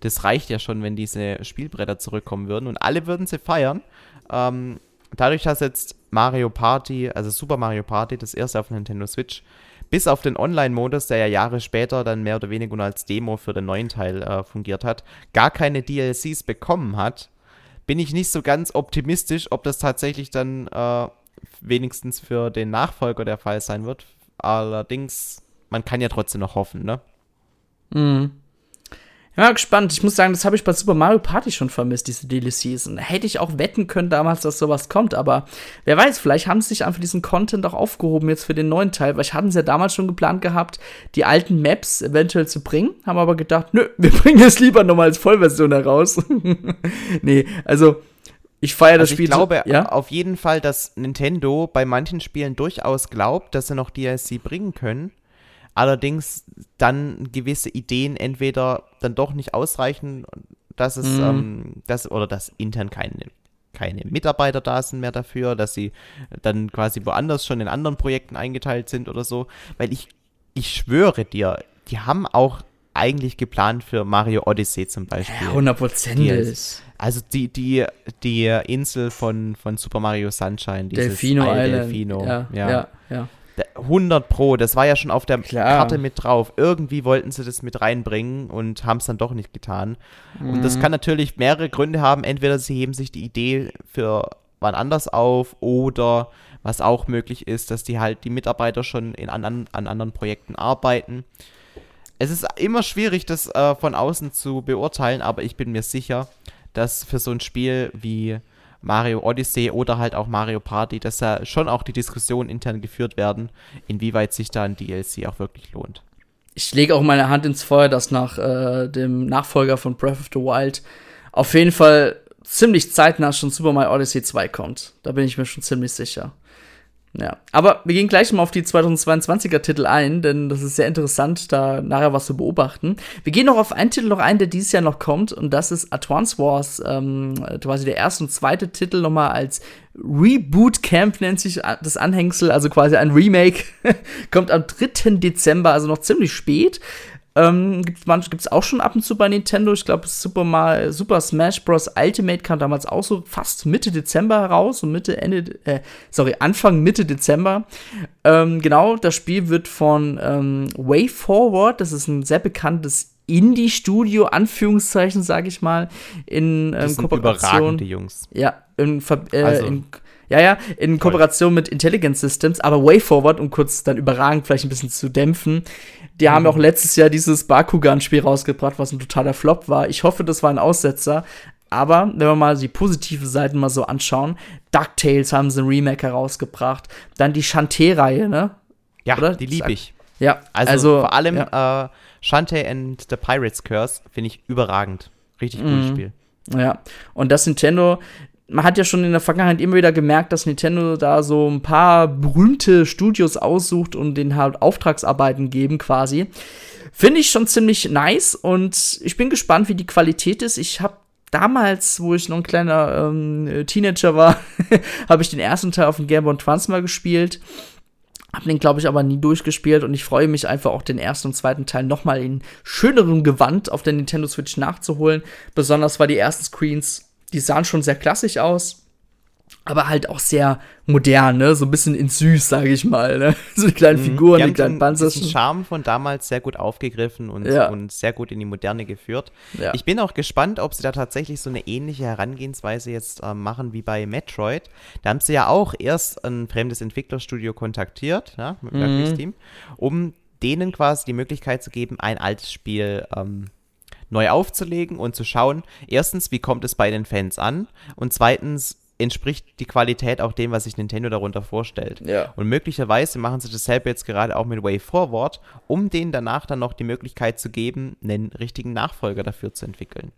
Das reicht ja schon, wenn diese Spielbretter zurückkommen würden und alle würden sie feiern. Ähm, dadurch, dass jetzt Mario Party, also Super Mario Party, das erste auf Nintendo Switch, bis auf den Online-Modus, der ja Jahre später dann mehr oder weniger nur als Demo für den neuen Teil äh, fungiert hat, gar keine DLCs bekommen hat, bin ich nicht so ganz optimistisch, ob das tatsächlich dann äh, wenigstens für den Nachfolger der Fall sein wird. Allerdings, man kann ja trotzdem noch hoffen, ne? Mhm. Ja, gespannt. Ich muss sagen, das habe ich bei Super Mario Party schon vermisst, diese DLCs. Und hätte ich auch wetten können damals, dass sowas kommt. Aber wer weiß, vielleicht haben sie sich einfach diesen Content auch aufgehoben jetzt für den neuen Teil. Weil ich hatten sie ja damals schon geplant gehabt, die alten Maps eventuell zu bringen. Haben aber gedacht, nö, wir bringen es lieber nochmal als Vollversion heraus. nee, also ich feiere das also Spiel. Ich glaube ja? auf jeden Fall, dass Nintendo bei manchen Spielen durchaus glaubt, dass sie noch DLC bringen können allerdings dann gewisse Ideen entweder dann doch nicht ausreichen, dass es, mhm. ähm, dass, oder dass intern keine, keine Mitarbeiter da sind mehr dafür, dass sie dann quasi woanders schon in anderen Projekten eingeteilt sind oder so. Weil ich, ich schwöre dir, die haben auch eigentlich geplant für Mario Odyssey zum Beispiel. Ja, hundertprozentig. Also die, die, die Insel von, von Super Mario Sunshine, Delfino Island. Delfino. Ja, ja, ja. ja. 100 Pro, das war ja schon auf der Klar. Karte mit drauf. Irgendwie wollten sie das mit reinbringen und haben es dann doch nicht getan. Mhm. Und das mhm. kann natürlich mehrere Gründe haben. Entweder sie heben sich die Idee für wann anders auf oder was auch möglich ist, dass die halt die Mitarbeiter schon in an, an anderen Projekten arbeiten. Es ist immer schwierig, das äh, von außen zu beurteilen, aber ich bin mir sicher, dass für so ein Spiel wie Mario Odyssey oder halt auch Mario Party, dass da schon auch die Diskussionen intern geführt werden, inwieweit sich da ein DLC auch wirklich lohnt. Ich lege auch meine Hand ins Feuer, dass nach äh, dem Nachfolger von Breath of the Wild auf jeden Fall ziemlich zeitnah schon Super Mario Odyssey 2 kommt. Da bin ich mir schon ziemlich sicher. Ja, aber wir gehen gleich mal auf die 2022er Titel ein, denn das ist sehr interessant, da nachher was zu beobachten. Wir gehen noch auf einen Titel noch ein, der dieses Jahr noch kommt, und das ist Advance Wars, ähm, quasi der erste und zweite Titel nochmal als Reboot Camp nennt sich das Anhängsel, also quasi ein Remake, kommt am 3. Dezember, also noch ziemlich spät. Ähm, gibt es auch schon ab und zu bei Nintendo. Ich glaube, Super, Super Smash Bros. Ultimate kam damals auch so fast Mitte Dezember heraus und Mitte, Ende, äh, sorry, Anfang Mitte Dezember. Ähm, genau, das Spiel wird von ähm, Way Forward, das ist ein sehr bekanntes Indie-Studio, Anführungszeichen, sage ich mal, in ähm, Kooperation. Die Jungs. Ja, in, äh, also. in ja, ja, in Kooperation mit Intelligence Systems, aber WayForward, um kurz dann überragend vielleicht ein bisschen zu dämpfen, die mhm. haben auch letztes Jahr dieses Bakugan-Spiel rausgebracht, was ein totaler Flop war. Ich hoffe, das war ein Aussetzer. Aber wenn wir mal die positive Seiten mal so anschauen, DuckTales haben sie ein Remake herausgebracht. Dann die Shantae-Reihe, ne? Ja, Oder? die liebe ich. Ja, also, also vor allem ja. äh, Shantae and the Pirates Curse finde ich überragend. Richtig cooles mhm. Spiel. Ja, und das Nintendo, man hat ja schon in der Vergangenheit immer wieder gemerkt, dass Nintendo da so ein paar berühmte Studios aussucht und denen halt Auftragsarbeiten geben quasi. Finde ich schon ziemlich nice und ich bin gespannt, wie die Qualität ist. Ich habe damals, wo ich noch ein kleiner ähm, Teenager war, habe ich den ersten Teil auf dem Game Boy Advance mal gespielt. Hab den, glaube ich, aber nie durchgespielt und ich freue mich einfach auch den ersten und zweiten Teil nochmal in schönerem Gewand auf der Nintendo Switch nachzuholen. Besonders weil die ersten Screens die sahen schon sehr klassisch aus, aber halt auch sehr modern, ne? So ein bisschen in süß, sage ich mal, ne? So die kleinen mhm. Figuren, die, die kleinen Panzer. Den Charme von damals sehr gut aufgegriffen und, ja. und sehr gut in die Moderne geführt. Ja. Ich bin auch gespannt, ob sie da tatsächlich so eine ähnliche Herangehensweise jetzt äh, machen wie bei Metroid. Da haben sie ja auch erst ein fremdes Entwicklerstudio kontaktiert, ja, mit mhm. Team, um denen quasi die Möglichkeit zu geben, ein altes Spiel ähm, neu aufzulegen und zu schauen, erstens, wie kommt es bei den Fans an und zweitens, entspricht die Qualität auch dem, was sich Nintendo darunter vorstellt. Ja. Und möglicherweise machen sie dasselbe jetzt gerade auch mit Way Forward, um denen danach dann noch die Möglichkeit zu geben, einen richtigen Nachfolger dafür zu entwickeln.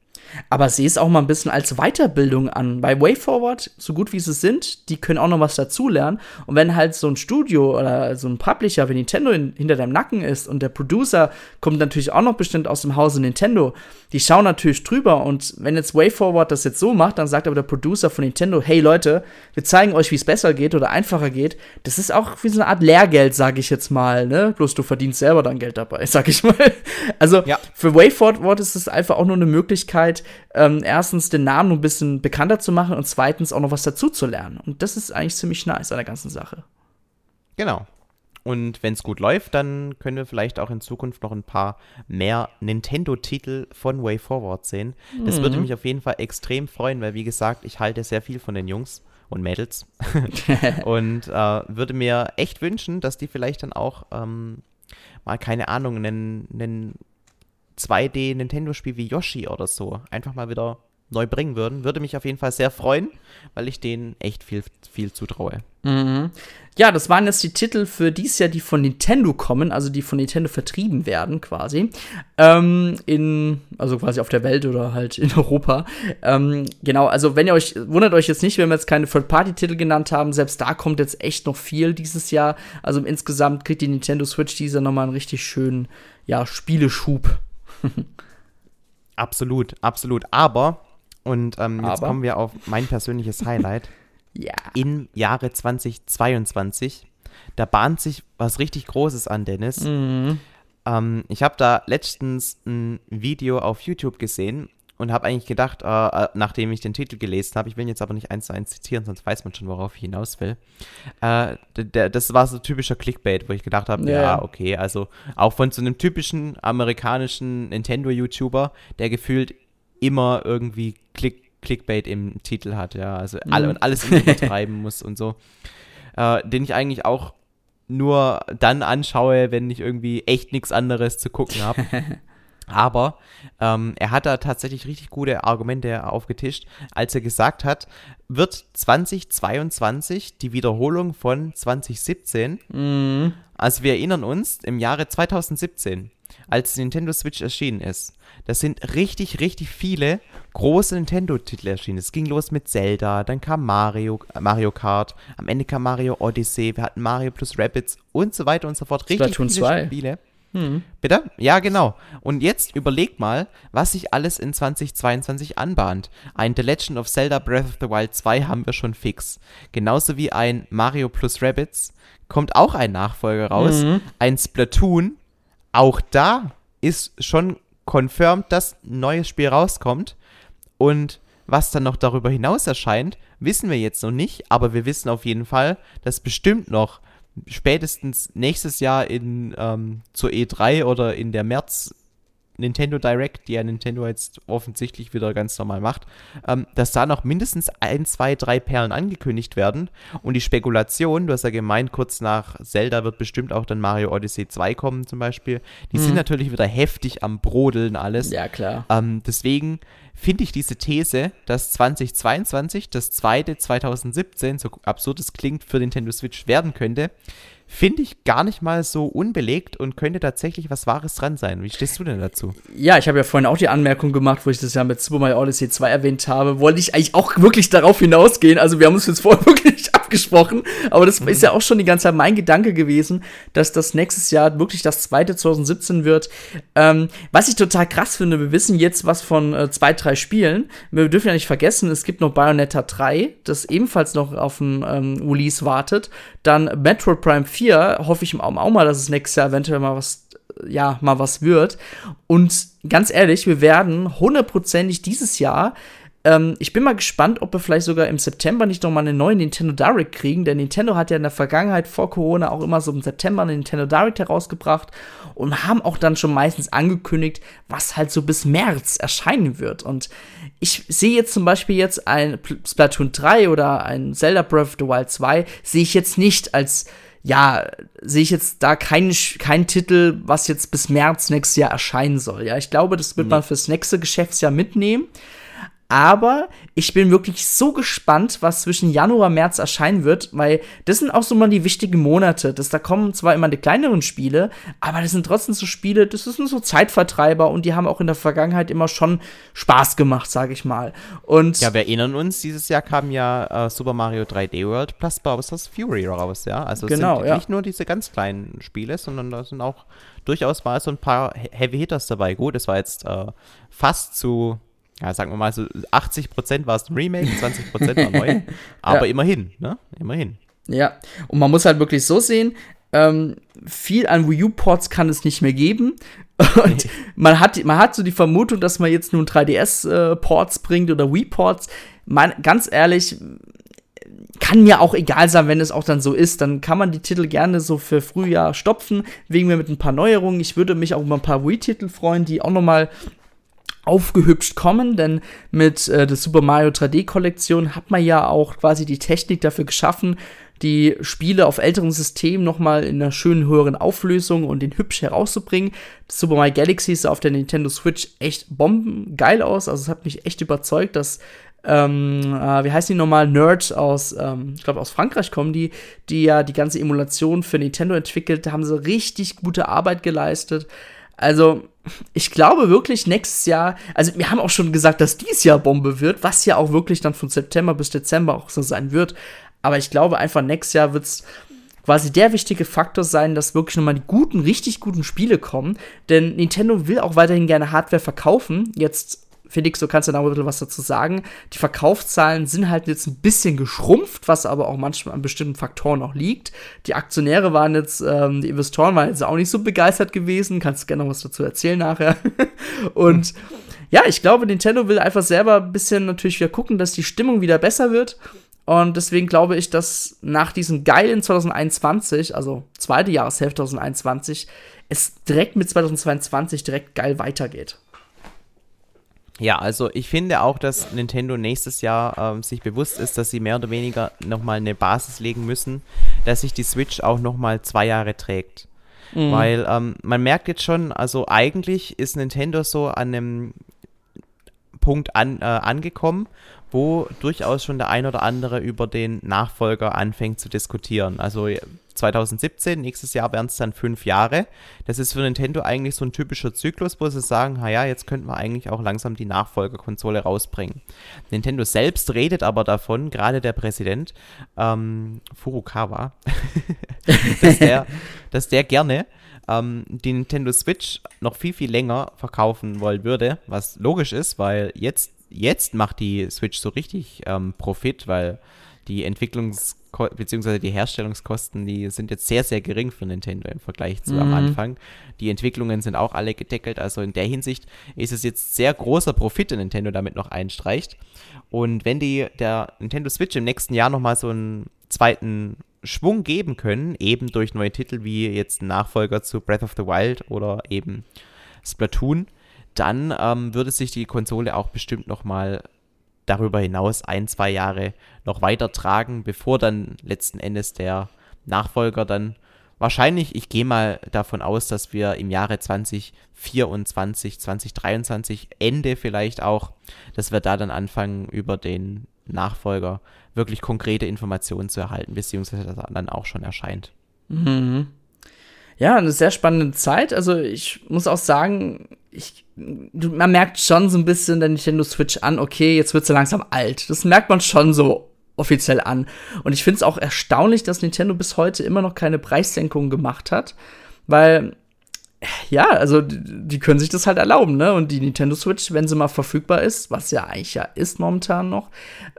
Aber sehe es auch mal ein bisschen als Weiterbildung an. Bei WayForward, so gut wie sie sind, die können auch noch was dazulernen. Und wenn halt so ein Studio oder so ein Publisher wie Nintendo in, hinter deinem Nacken ist und der Producer kommt natürlich auch noch bestimmt aus dem Hause Nintendo, die schauen natürlich drüber. Und wenn jetzt WayForward das jetzt so macht, dann sagt aber der Producer von Nintendo, hey Leute, wir zeigen euch, wie es besser geht oder einfacher geht. Das ist auch wie so eine Art Lehrgeld, sage ich jetzt mal. Ne? Bloß du verdienst selber dann Geld dabei, sag ich mal. Also ja. für WayForward ist es einfach auch nur eine Möglichkeit, ähm, erstens den Namen ein bisschen bekannter zu machen und zweitens auch noch was dazu zu lernen. Und das ist eigentlich ziemlich nice an der ganzen Sache. Genau. Und wenn es gut läuft, dann können wir vielleicht auch in Zukunft noch ein paar mehr Nintendo-Titel von Way Forward sehen. Das mhm. würde mich auf jeden Fall extrem freuen, weil wie gesagt, ich halte sehr viel von den Jungs und Mädels. und äh, würde mir echt wünschen, dass die vielleicht dann auch ähm, mal, keine Ahnung, einen, einen 2D Nintendo-Spiel wie Yoshi oder so einfach mal wieder neu bringen würden. Würde mich auf jeden Fall sehr freuen, weil ich denen echt viel, viel zutraue. Mhm. Ja, das waren jetzt die Titel für dieses Jahr, die von Nintendo kommen, also die von Nintendo vertrieben werden, quasi. Ähm, in, also quasi auf der Welt oder halt in Europa. Ähm, genau, also wenn ihr euch, wundert euch jetzt nicht, wenn wir jetzt keine Third-Party-Titel genannt haben, selbst da kommt jetzt echt noch viel dieses Jahr. Also insgesamt kriegt die Nintendo Switch dieser nochmal einen richtig schönen, ja, Spieleschub absolut, absolut. Aber, und ähm, jetzt Aber? kommen wir auf mein persönliches Highlight. ja. Im Jahre 2022, da bahnt sich was richtig Großes an, Dennis. Mhm. Ähm, ich habe da letztens ein Video auf YouTube gesehen und habe eigentlich gedacht, äh, äh, nachdem ich den Titel gelesen habe, ich will ihn jetzt aber nicht eins zu eins zitieren, sonst weiß man schon, worauf ich hinaus will. Äh, das war so typischer Clickbait, wo ich gedacht habe, ja. ja, okay, also auch von so einem typischen amerikanischen Nintendo-YouTuber, der gefühlt immer irgendwie Click, Clickbait im Titel hat, ja, also mhm. alle, und alles übertreiben muss und so, äh, den ich eigentlich auch nur dann anschaue, wenn ich irgendwie echt nichts anderes zu gucken habe. Aber ähm, er hat da tatsächlich richtig gute Argumente aufgetischt, als er gesagt hat, wird 2022 die Wiederholung von 2017. Mhm. Also wir erinnern uns, im Jahre 2017, als Nintendo Switch erschienen ist, da sind richtig, richtig viele große Nintendo-Titel erschienen. Es ging los mit Zelda, dann kam Mario, Mario Kart, am Ende kam Mario Odyssey, wir hatten Mario plus Rabbits und so weiter und so fort. Richtig Splatoon viele 2. Spiele. Hm. Bitte? Ja, genau. Und jetzt überleg mal, was sich alles in 2022 anbahnt. Ein The Legend of Zelda Breath of the Wild 2 haben wir schon fix. Genauso wie ein Mario plus Rabbits kommt auch ein Nachfolger raus. Mhm. Ein Splatoon. Auch da ist schon confirmed, dass ein neues Spiel rauskommt. Und was dann noch darüber hinaus erscheint, wissen wir jetzt noch nicht, aber wir wissen auf jeden Fall, dass bestimmt noch spätestens nächstes Jahr in ähm, zur E3 oder in der März Nintendo Direct, die ja Nintendo jetzt offensichtlich wieder ganz normal macht, ähm, dass da noch mindestens ein, zwei, drei Perlen angekündigt werden. Und die Spekulation, du hast ja gemeint, kurz nach Zelda wird bestimmt auch dann Mario Odyssey 2 kommen zum Beispiel, die mhm. sind natürlich wieder heftig am Brodeln alles. Ja, klar. Ähm, deswegen finde ich diese These, dass 2022 das zweite 2017, so absurd es klingt, für Nintendo Switch werden könnte, finde ich gar nicht mal so unbelegt und könnte tatsächlich was Wahres dran sein. Wie stehst du denn dazu? Ja, ich habe ja vorhin auch die Anmerkung gemacht, wo ich das ja mit Super Mario Odyssey 2 erwähnt habe, wollte ich eigentlich auch wirklich darauf hinausgehen. Also wir haben uns jetzt vorher wirklich abgesprochen, aber das mhm. ist ja auch schon die ganze Zeit mein Gedanke gewesen, dass das nächstes Jahr wirklich das zweite 2017 wird. Ähm, was ich total krass finde, wir wissen jetzt was von äh, zwei, drei Spielen. Wir dürfen ja nicht vergessen, es gibt noch Bayonetta 3, das ebenfalls noch auf ein ähm, Release wartet. Dann Metroid Prime 4 4 hoffe ich auch mal, dass es nächstes Jahr eventuell mal was, ja, mal was wird. Und ganz ehrlich, wir werden hundertprozentig dieses Jahr ähm, ich bin mal gespannt, ob wir vielleicht sogar im September nicht noch mal eine neue Nintendo Direct kriegen, denn Nintendo hat ja in der Vergangenheit vor Corona auch immer so im September eine Nintendo Direct herausgebracht und haben auch dann schon meistens angekündigt, was halt so bis März erscheinen wird. Und ich sehe jetzt zum Beispiel jetzt ein Splatoon 3 oder ein Zelda Breath of the Wild 2, sehe ich jetzt nicht als ja, sehe ich jetzt da keinen kein Titel, was jetzt bis März nächstes Jahr erscheinen soll. Ja, ich glaube, das wird nee. man fürs nächste Geschäftsjahr mitnehmen. Aber ich bin wirklich so gespannt, was zwischen Januar und März erscheinen wird, weil das sind auch so mal die wichtigen Monate. Das, da kommen zwar immer die kleineren Spiele, aber das sind trotzdem so Spiele, das sind so Zeitvertreiber und die haben auch in der Vergangenheit immer schon Spaß gemacht, sage ich mal. Und ja, wir erinnern uns, dieses Jahr kam ja äh, Super Mario 3D World plus Bowser's Fury raus, ja. Also es genau, sind ja. nicht nur diese ganz kleinen Spiele, sondern da sind auch durchaus mal so ein paar Heavy Hitters dabei. Gut, es war jetzt äh, fast zu ja, sagen wir mal so 80% war es ein Remake, 20% war neu. Aber ja. immerhin, ne? Immerhin. Ja, und man muss halt wirklich so sehen, ähm, viel an Wii U-Ports kann es nicht mehr geben. Und man hat, man hat so die Vermutung, dass man jetzt nun 3DS-Ports äh, bringt oder Wii-Ports. Ganz ehrlich, kann mir auch egal sein, wenn es auch dann so ist. Dann kann man die Titel gerne so für Frühjahr stopfen, wegen mir mit ein paar Neuerungen. Ich würde mich auch über ein paar Wii-Titel freuen, die auch noch mal aufgehübscht kommen, denn mit äh, der Super Mario 3D Kollektion hat man ja auch quasi die Technik dafür geschaffen, die Spiele auf älteren Systemen nochmal in einer schönen höheren Auflösung und den hübsch herauszubringen. Super Mario Galaxy sah auf der Nintendo Switch echt bombengeil aus, also es hat mich echt überzeugt, dass ähm, äh, wie heißt die nochmal, Nerd aus, ähm, ich glaube aus Frankreich kommen die, die ja die ganze Emulation für Nintendo entwickelt, da haben sie richtig gute Arbeit geleistet. Also, ich glaube wirklich nächstes Jahr, also wir haben auch schon gesagt, dass dieses Jahr Bombe wird, was ja auch wirklich dann von September bis Dezember auch so sein wird. Aber ich glaube einfach, nächstes Jahr wird es quasi der wichtige Faktor sein, dass wirklich nochmal die guten, richtig guten Spiele kommen. Denn Nintendo will auch weiterhin gerne Hardware verkaufen. Jetzt Felix, du kannst ja da ein bisschen was dazu sagen. Die Verkaufszahlen sind halt jetzt ein bisschen geschrumpft, was aber auch manchmal an bestimmten Faktoren auch liegt. Die Aktionäre waren jetzt, ähm, die Investoren waren jetzt auch nicht so begeistert gewesen. Kannst du gerne noch was dazu erzählen nachher. Und ja, ich glaube, Nintendo will einfach selber ein bisschen natürlich wieder gucken, dass die Stimmung wieder besser wird. Und deswegen glaube ich, dass nach diesem geilen 2021, also zweite Jahreshälfte 2021, es direkt mit 2022 direkt geil weitergeht. Ja, also ich finde auch, dass Nintendo nächstes Jahr ähm, sich bewusst ist, dass sie mehr oder weniger nochmal eine Basis legen müssen, dass sich die Switch auch nochmal zwei Jahre trägt. Mhm. Weil ähm, man merkt jetzt schon, also eigentlich ist Nintendo so an einem Punkt an, äh, angekommen, wo durchaus schon der ein oder andere über den Nachfolger anfängt zu diskutieren. Also 2017, nächstes Jahr wären es dann fünf Jahre. Das ist für Nintendo eigentlich so ein typischer Zyklus, wo sie sagen, naja, jetzt könnten wir eigentlich auch langsam die Nachfolgerkonsole rausbringen. Nintendo selbst redet aber davon, gerade der Präsident, ähm, Furukawa, dass, der, dass der gerne ähm, die Nintendo Switch noch viel, viel länger verkaufen wollen würde, was logisch ist, weil jetzt, jetzt macht die Switch so richtig ähm, Profit, weil die Entwicklungs- bzw. die Herstellungskosten, die sind jetzt sehr, sehr gering für Nintendo im Vergleich zu mhm. am Anfang. Die Entwicklungen sind auch alle gedeckelt, also in der Hinsicht ist es jetzt sehr großer Profit, den Nintendo damit noch einstreicht. Und wenn die der Nintendo Switch im nächsten Jahr nochmal so einen zweiten Schwung geben können, eben durch neue Titel wie jetzt Nachfolger zu Breath of the Wild oder eben Splatoon, dann ähm, würde sich die Konsole auch bestimmt nochmal darüber hinaus ein, zwei Jahre noch weiter tragen, bevor dann letzten Endes der Nachfolger dann wahrscheinlich, ich gehe mal davon aus, dass wir im Jahre 2024, 2023, Ende vielleicht auch, dass wir da dann anfangen, über den Nachfolger wirklich konkrete Informationen zu erhalten, beziehungsweise das dann auch schon erscheint. Mhm. Ja, eine sehr spannende Zeit. Also ich muss auch sagen, ich, man merkt schon so ein bisschen der Nintendo Switch an, okay, jetzt wird sie langsam alt. Das merkt man schon so offiziell an. Und ich finde es auch erstaunlich, dass Nintendo bis heute immer noch keine Preissenkung gemacht hat, weil ja, also die, können sich das halt erlauben, ne? Und die Nintendo Switch, wenn sie mal verfügbar ist, was ja eigentlich ja ist momentan noch,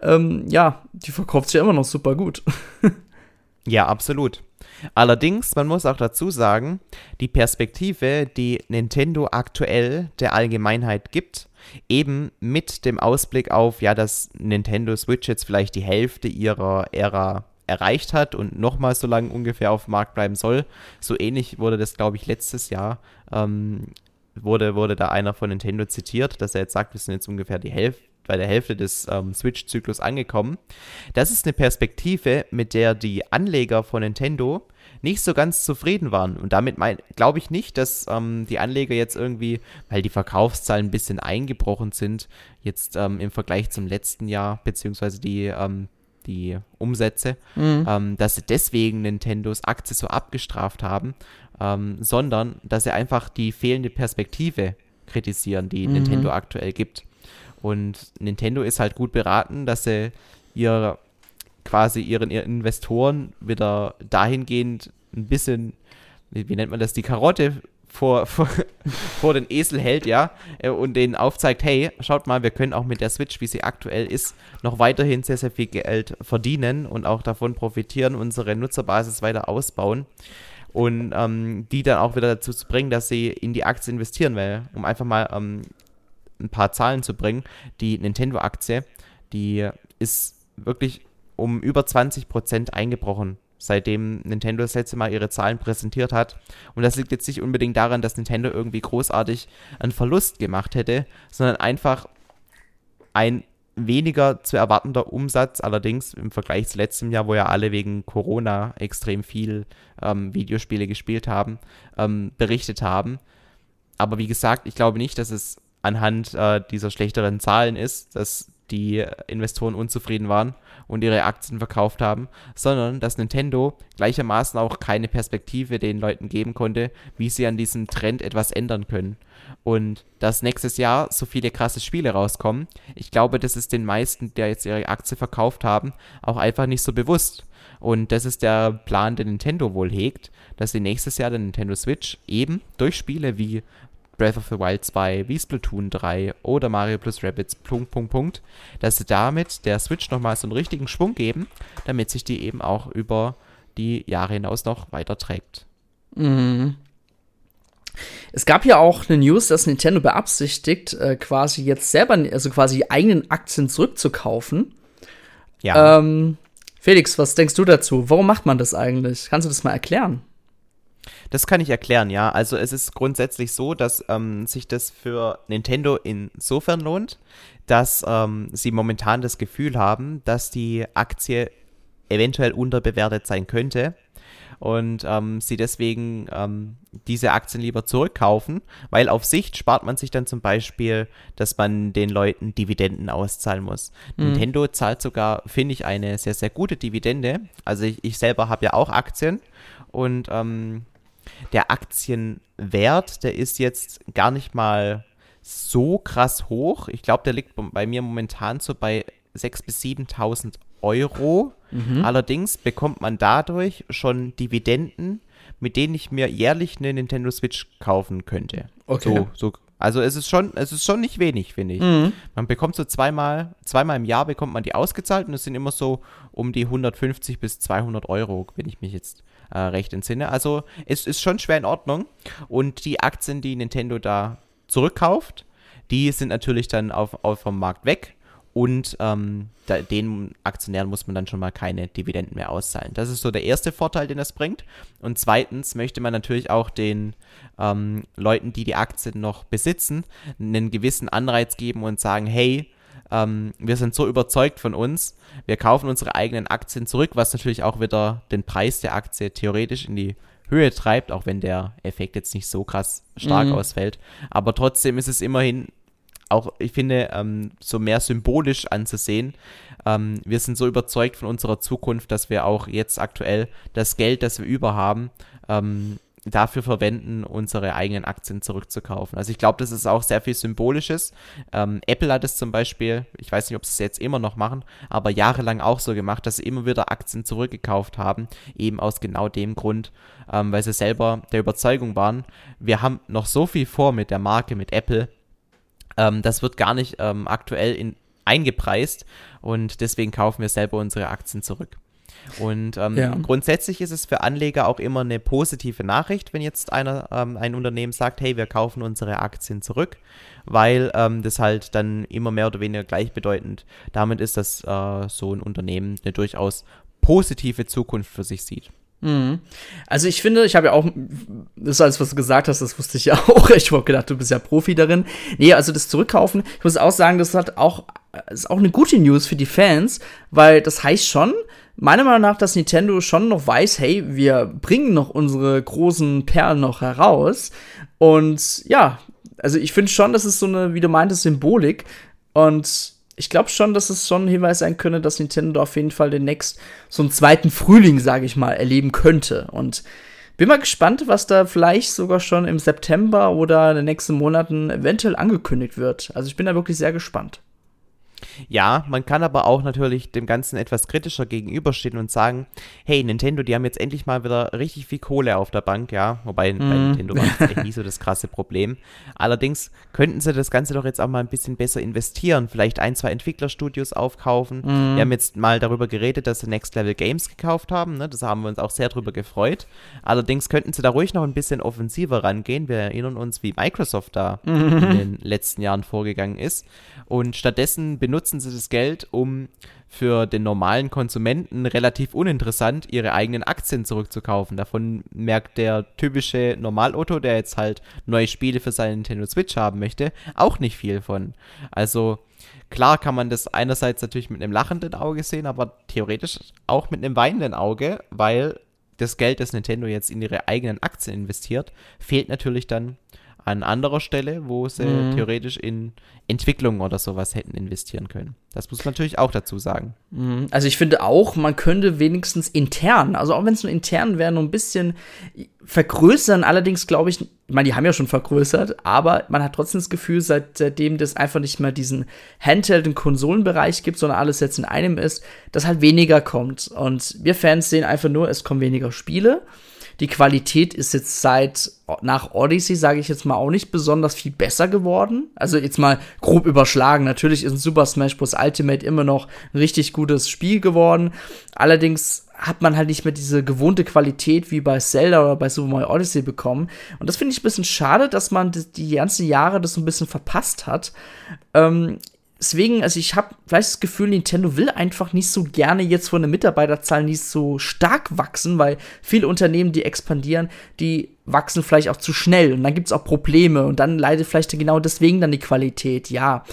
ähm, ja, die verkauft sich ja immer noch super gut. ja, absolut. Allerdings, man muss auch dazu sagen, die Perspektive, die Nintendo aktuell der Allgemeinheit gibt, eben mit dem Ausblick auf, ja, dass Nintendo Switch jetzt vielleicht die Hälfte ihrer Ära erreicht hat und nochmal so lange ungefähr auf dem Markt bleiben soll. So ähnlich wurde das, glaube ich, letztes Jahr, ähm, wurde, wurde da einer von Nintendo zitiert, dass er jetzt sagt, wir sind jetzt ungefähr die Hälfte bei der Hälfte des ähm, Switch-Zyklus angekommen. Das ist eine Perspektive, mit der die Anleger von Nintendo nicht so ganz zufrieden waren. Und damit glaube ich nicht, dass ähm, die Anleger jetzt irgendwie, weil die Verkaufszahlen ein bisschen eingebrochen sind, jetzt ähm, im Vergleich zum letzten Jahr, beziehungsweise die, ähm, die Umsätze, mhm. Ähm, dass sie deswegen Nintendos Aktie so abgestraft haben, ähm, sondern dass sie einfach die fehlende Perspektive kritisieren, die mhm. Nintendo aktuell gibt. Und Nintendo ist halt gut beraten, dass sie ihr quasi ihren, ihren Investoren wieder dahingehend ein bisschen, wie, nennt man das, die Karotte vor, vor, vor den Esel hält, ja, äh, und denen aufzeigt, hey, schaut mal, wir können auch mit der Switch, wie sie aktuell ist, noch weiterhin sehr, sehr viel Geld verdienen und auch davon profitieren, unsere Nutzerbasis weiter ausbauen und ähm, die dann auch wieder dazu zu bringen, dass sie in die Aktie investieren, weil, um einfach mal ähm, ein paar Zahlen zu bringen, die Nintendo-Aktie, die ist wirklich um über 20 Prozent eingebrochen, seitdem Nintendo das letzte Mal ihre Zahlen präsentiert hat. Und das liegt jetzt nicht unbedingt daran, dass Nintendo irgendwie großartig einen Verlust gemacht hätte, sondern einfach ein weniger zu erwartender Umsatz, allerdings im Vergleich zu letztem Jahr, wo ja alle wegen Corona extrem viel ähm, Videospiele gespielt haben, ähm, berichtet haben. Aber wie gesagt, ich glaube nicht, dass es anhand äh, dieser schlechteren Zahlen ist, dass die Investoren unzufrieden waren und ihre Aktien verkauft haben, sondern dass Nintendo gleichermaßen auch keine Perspektive den Leuten geben konnte, wie sie an diesem Trend etwas ändern können. Und dass nächstes Jahr so viele krasse Spiele rauskommen, ich glaube, das ist den meisten, die jetzt ihre Aktie verkauft haben, auch einfach nicht so bewusst. Und das ist der Plan, den Nintendo wohl hegt, dass sie nächstes Jahr den Nintendo Switch eben durch Spiele wie Breath of the Wild 2, wie Splatoon 3 oder Mario plus Rabbids, Punkt, Punkt, Punkt, dass sie damit der Switch nochmal so einen richtigen Schwung geben, damit sich die eben auch über die Jahre hinaus noch weiter trägt. Mhm. Es gab ja auch eine News, dass Nintendo beabsichtigt, äh, quasi jetzt selber, also quasi die eigenen Aktien zurückzukaufen. Ja. Ähm, Felix, was denkst du dazu? Warum macht man das eigentlich? Kannst du das mal erklären? Das kann ich erklären, ja. Also es ist grundsätzlich so, dass ähm, sich das für Nintendo insofern lohnt, dass ähm, sie momentan das Gefühl haben, dass die Aktie eventuell unterbewertet sein könnte und ähm, sie deswegen ähm, diese Aktien lieber zurückkaufen, weil auf Sicht spart man sich dann zum Beispiel, dass man den Leuten Dividenden auszahlen muss. Mhm. Nintendo zahlt sogar, finde ich, eine sehr, sehr gute Dividende. Also ich, ich selber habe ja auch Aktien und ähm, der Aktienwert, der ist jetzt gar nicht mal so krass hoch. Ich glaube, der liegt bei mir momentan so bei 6.000 bis 7.000 Euro. Mhm. Allerdings bekommt man dadurch schon Dividenden, mit denen ich mir jährlich eine Nintendo Switch kaufen könnte. Okay. So, so, also es ist schon, es ist schon nicht wenig, finde ich. Mhm. Man bekommt so zweimal, zweimal im Jahr bekommt man die ausgezahlt und es sind immer so um die 150 bis 200 Euro, wenn ich mich jetzt äh, recht entsinne. Also es ist schon schwer in Ordnung. Und die Aktien, die Nintendo da zurückkauft, die sind natürlich dann auf, auf vom Markt weg. Und ähm, da, den Aktionären muss man dann schon mal keine Dividenden mehr auszahlen. Das ist so der erste Vorteil, den das bringt. Und zweitens möchte man natürlich auch den ähm, Leuten, die die Aktien noch besitzen, einen gewissen Anreiz geben und sagen, hey, ähm, wir sind so überzeugt von uns, wir kaufen unsere eigenen Aktien zurück, was natürlich auch wieder den Preis der Aktie theoretisch in die Höhe treibt, auch wenn der Effekt jetzt nicht so krass stark mhm. ausfällt. Aber trotzdem ist es immerhin auch, ich finde, ähm, so mehr symbolisch anzusehen. Ähm, wir sind so überzeugt von unserer Zukunft, dass wir auch jetzt aktuell das Geld, das wir über haben, ähm, dafür verwenden, unsere eigenen Aktien zurückzukaufen. Also ich glaube, das ist auch sehr viel Symbolisches. Ähm, Apple hat es zum Beispiel, ich weiß nicht, ob sie es jetzt immer noch machen, aber jahrelang auch so gemacht, dass sie immer wieder Aktien zurückgekauft haben, eben aus genau dem Grund, ähm, weil sie selber der Überzeugung waren, wir haben noch so viel vor mit der Marke, mit Apple. Ähm, das wird gar nicht ähm, aktuell in, eingepreist und deswegen kaufen wir selber unsere Aktien zurück. Und ähm, ja. grundsätzlich ist es für Anleger auch immer eine positive Nachricht, wenn jetzt einer, ähm, ein Unternehmen sagt, hey, wir kaufen unsere Aktien zurück, weil ähm, das halt dann immer mehr oder weniger gleichbedeutend damit ist, dass äh, so ein Unternehmen eine durchaus positive Zukunft für sich sieht. Mhm. Also ich finde, ich habe ja auch, das ist alles, was du gesagt hast, das wusste ich ja auch. Ich habe gedacht, du bist ja Profi darin. Nee, also das Zurückkaufen, ich muss auch sagen, das hat auch, ist auch eine gute News für die Fans, weil das heißt schon, meiner Meinung nach, dass Nintendo schon noch weiß, hey, wir bringen noch unsere großen Perlen noch heraus. Und ja, also ich finde schon, das ist so eine, wie du meintest, Symbolik. Und ich glaube schon, dass es schon ein Hinweis sein könnte, dass Nintendo auf jeden Fall demnächst so einen zweiten Frühling, sage ich mal, erleben könnte. Und bin mal gespannt, was da vielleicht sogar schon im September oder in den nächsten Monaten eventuell angekündigt wird. Also ich bin da wirklich sehr gespannt. Ja, man kann aber auch natürlich dem Ganzen etwas kritischer gegenüberstehen und sagen, hey, Nintendo, die haben jetzt endlich mal wieder richtig viel Kohle auf der Bank, ja. Wobei mhm. bei Nintendo war das echt nie so das krasse Problem. Allerdings könnten sie das Ganze doch jetzt auch mal ein bisschen besser investieren. Vielleicht ein, zwei Entwicklerstudios aufkaufen. Mhm. Wir haben jetzt mal darüber geredet, dass sie Next Level Games gekauft haben. Ne? Das haben wir uns auch sehr drüber gefreut. Allerdings könnten sie da ruhig noch ein bisschen offensiver rangehen. Wir erinnern uns, wie Microsoft da mhm. in den letzten Jahren vorgegangen ist. Und stattdessen benutzen sie das Geld, um für den normalen Konsumenten relativ uninteressant ihre eigenen Aktien zurückzukaufen. Davon merkt der typische Normalotto, der jetzt halt neue Spiele für seine Nintendo Switch haben möchte, auch nicht viel von. Also klar kann man das einerseits natürlich mit einem lachenden Auge sehen, aber theoretisch auch mit einem weinenden Auge, weil das Geld, das Nintendo jetzt in ihre eigenen Aktien investiert, fehlt natürlich dann an anderer Stelle, wo sie mhm. theoretisch in Entwicklung oder sowas hätten investieren können. Das muss man natürlich auch dazu sagen. Mhm. Also ich finde auch, man könnte wenigstens intern, also auch wenn es nur intern wäre, nur ein bisschen vergrößern. Allerdings glaube ich, ich meine, die haben ja schon vergrößert, aber man hat trotzdem das Gefühl, seit, seitdem das einfach nicht mehr diesen Handheld- und Konsolenbereich gibt, sondern alles jetzt in einem ist, dass halt weniger kommt. Und wir Fans sehen einfach nur, es kommen weniger Spiele. Die Qualität ist jetzt seit nach Odyssey, sage ich jetzt mal, auch nicht besonders viel besser geworden. Also jetzt mal grob überschlagen. Natürlich ist ein Super Smash Bros. Ultimate immer noch ein richtig gutes Spiel geworden. Allerdings hat man halt nicht mehr diese gewohnte Qualität wie bei Zelda oder bei Super Mario Odyssey bekommen. Und das finde ich ein bisschen schade, dass man die ganzen Jahre das so ein bisschen verpasst hat. Ähm, deswegen, also ich habe vielleicht das Gefühl, Nintendo will einfach nicht so gerne jetzt von der Mitarbeiterzahl nicht so stark wachsen, weil viele Unternehmen, die expandieren, die wachsen vielleicht auch zu schnell und dann gibt es auch Probleme und dann leidet vielleicht genau deswegen dann die Qualität, ja.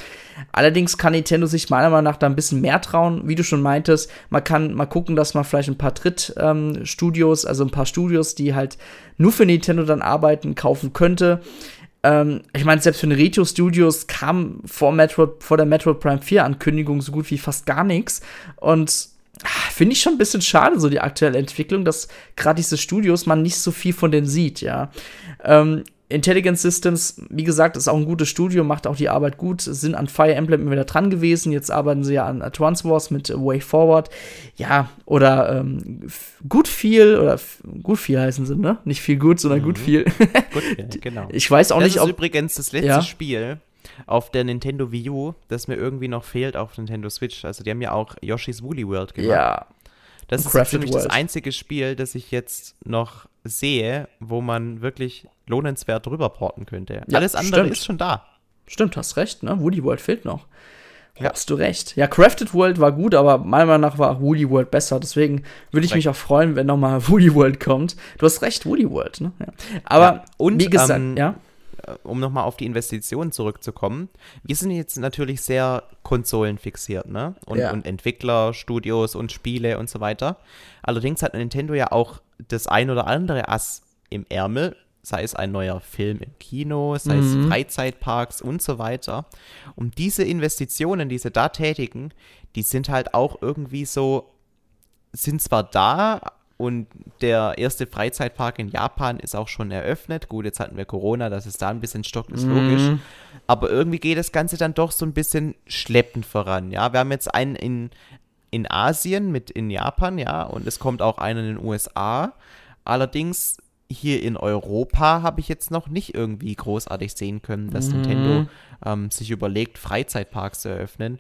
Allerdings kann Nintendo sich meiner Meinung nach da ein bisschen mehr trauen, wie du schon meintest. Man kann mal gucken, dass man vielleicht ein paar Drittstudios, ähm, also ein paar Studios, die halt nur für Nintendo dann arbeiten, kaufen könnte. Ähm, ich meine, selbst für den Retro Studios kam vor, Metro, vor der Metro Prime 4 Ankündigung so gut wie fast gar nichts. Und ah, finde ich schon ein bisschen schade, so die aktuelle Entwicklung, dass gerade diese Studios man nicht so viel von denen sieht, ja. Ähm, Intelligent Systems, wie gesagt, ist auch ein gutes Studio, macht auch die Arbeit gut, sind an Fire Emblem immer wieder dran gewesen. Jetzt arbeiten sie ja an Advance Wars mit Way Forward. Ja, oder ähm, gut viel, oder gut viel heißen sie, ne? Nicht viel gut, sondern mhm. gut viel. gut genau. Ich weiß auch das nicht, ob. Das ist übrigens das letzte ja? Spiel auf der Nintendo Wii U, das mir irgendwie noch fehlt auf Nintendo Switch. Also, die haben ja auch Yoshi's Woolly World gemacht. Ja. Das ist für mich das einzige Spiel, das ich jetzt noch sehe, wo man wirklich lohnenswert drüber porten könnte. Ja, Alles andere stimmt. ist schon da. Stimmt, hast recht, ne? Woody World fehlt noch. Ja. Hast du recht. Ja, Crafted World war gut, aber meiner Meinung nach war auch Woody World besser. Deswegen würde ich mich auch freuen, wenn nochmal Woody World kommt. Du hast recht, Woody World, ne? Ja. Aber ja, und, wie gesagt, ähm, ja um nochmal auf die Investitionen zurückzukommen, wir sind jetzt natürlich sehr konsolenfixiert, ne? Und, und Entwickler, Studios und Spiele und so weiter. Allerdings hat Nintendo ja auch das ein oder andere Ass im Ärmel, sei es ein neuer Film im Kino, sei mhm. es Freizeitparks und so weiter. Und diese Investitionen, diese da tätigen, die sind halt auch irgendwie so, sind zwar da, und der erste Freizeitpark in Japan ist auch schon eröffnet. Gut, jetzt hatten wir Corona, dass es da ein bisschen stockt, ist logisch. Mm. Aber irgendwie geht das Ganze dann doch so ein bisschen schleppend voran. Ja, wir haben jetzt einen in, in Asien mit in Japan, ja, und es kommt auch einer in den USA. Allerdings hier in Europa habe ich jetzt noch nicht irgendwie großartig sehen können, dass mm. Nintendo ähm, sich überlegt, Freizeitparks zu eröffnen.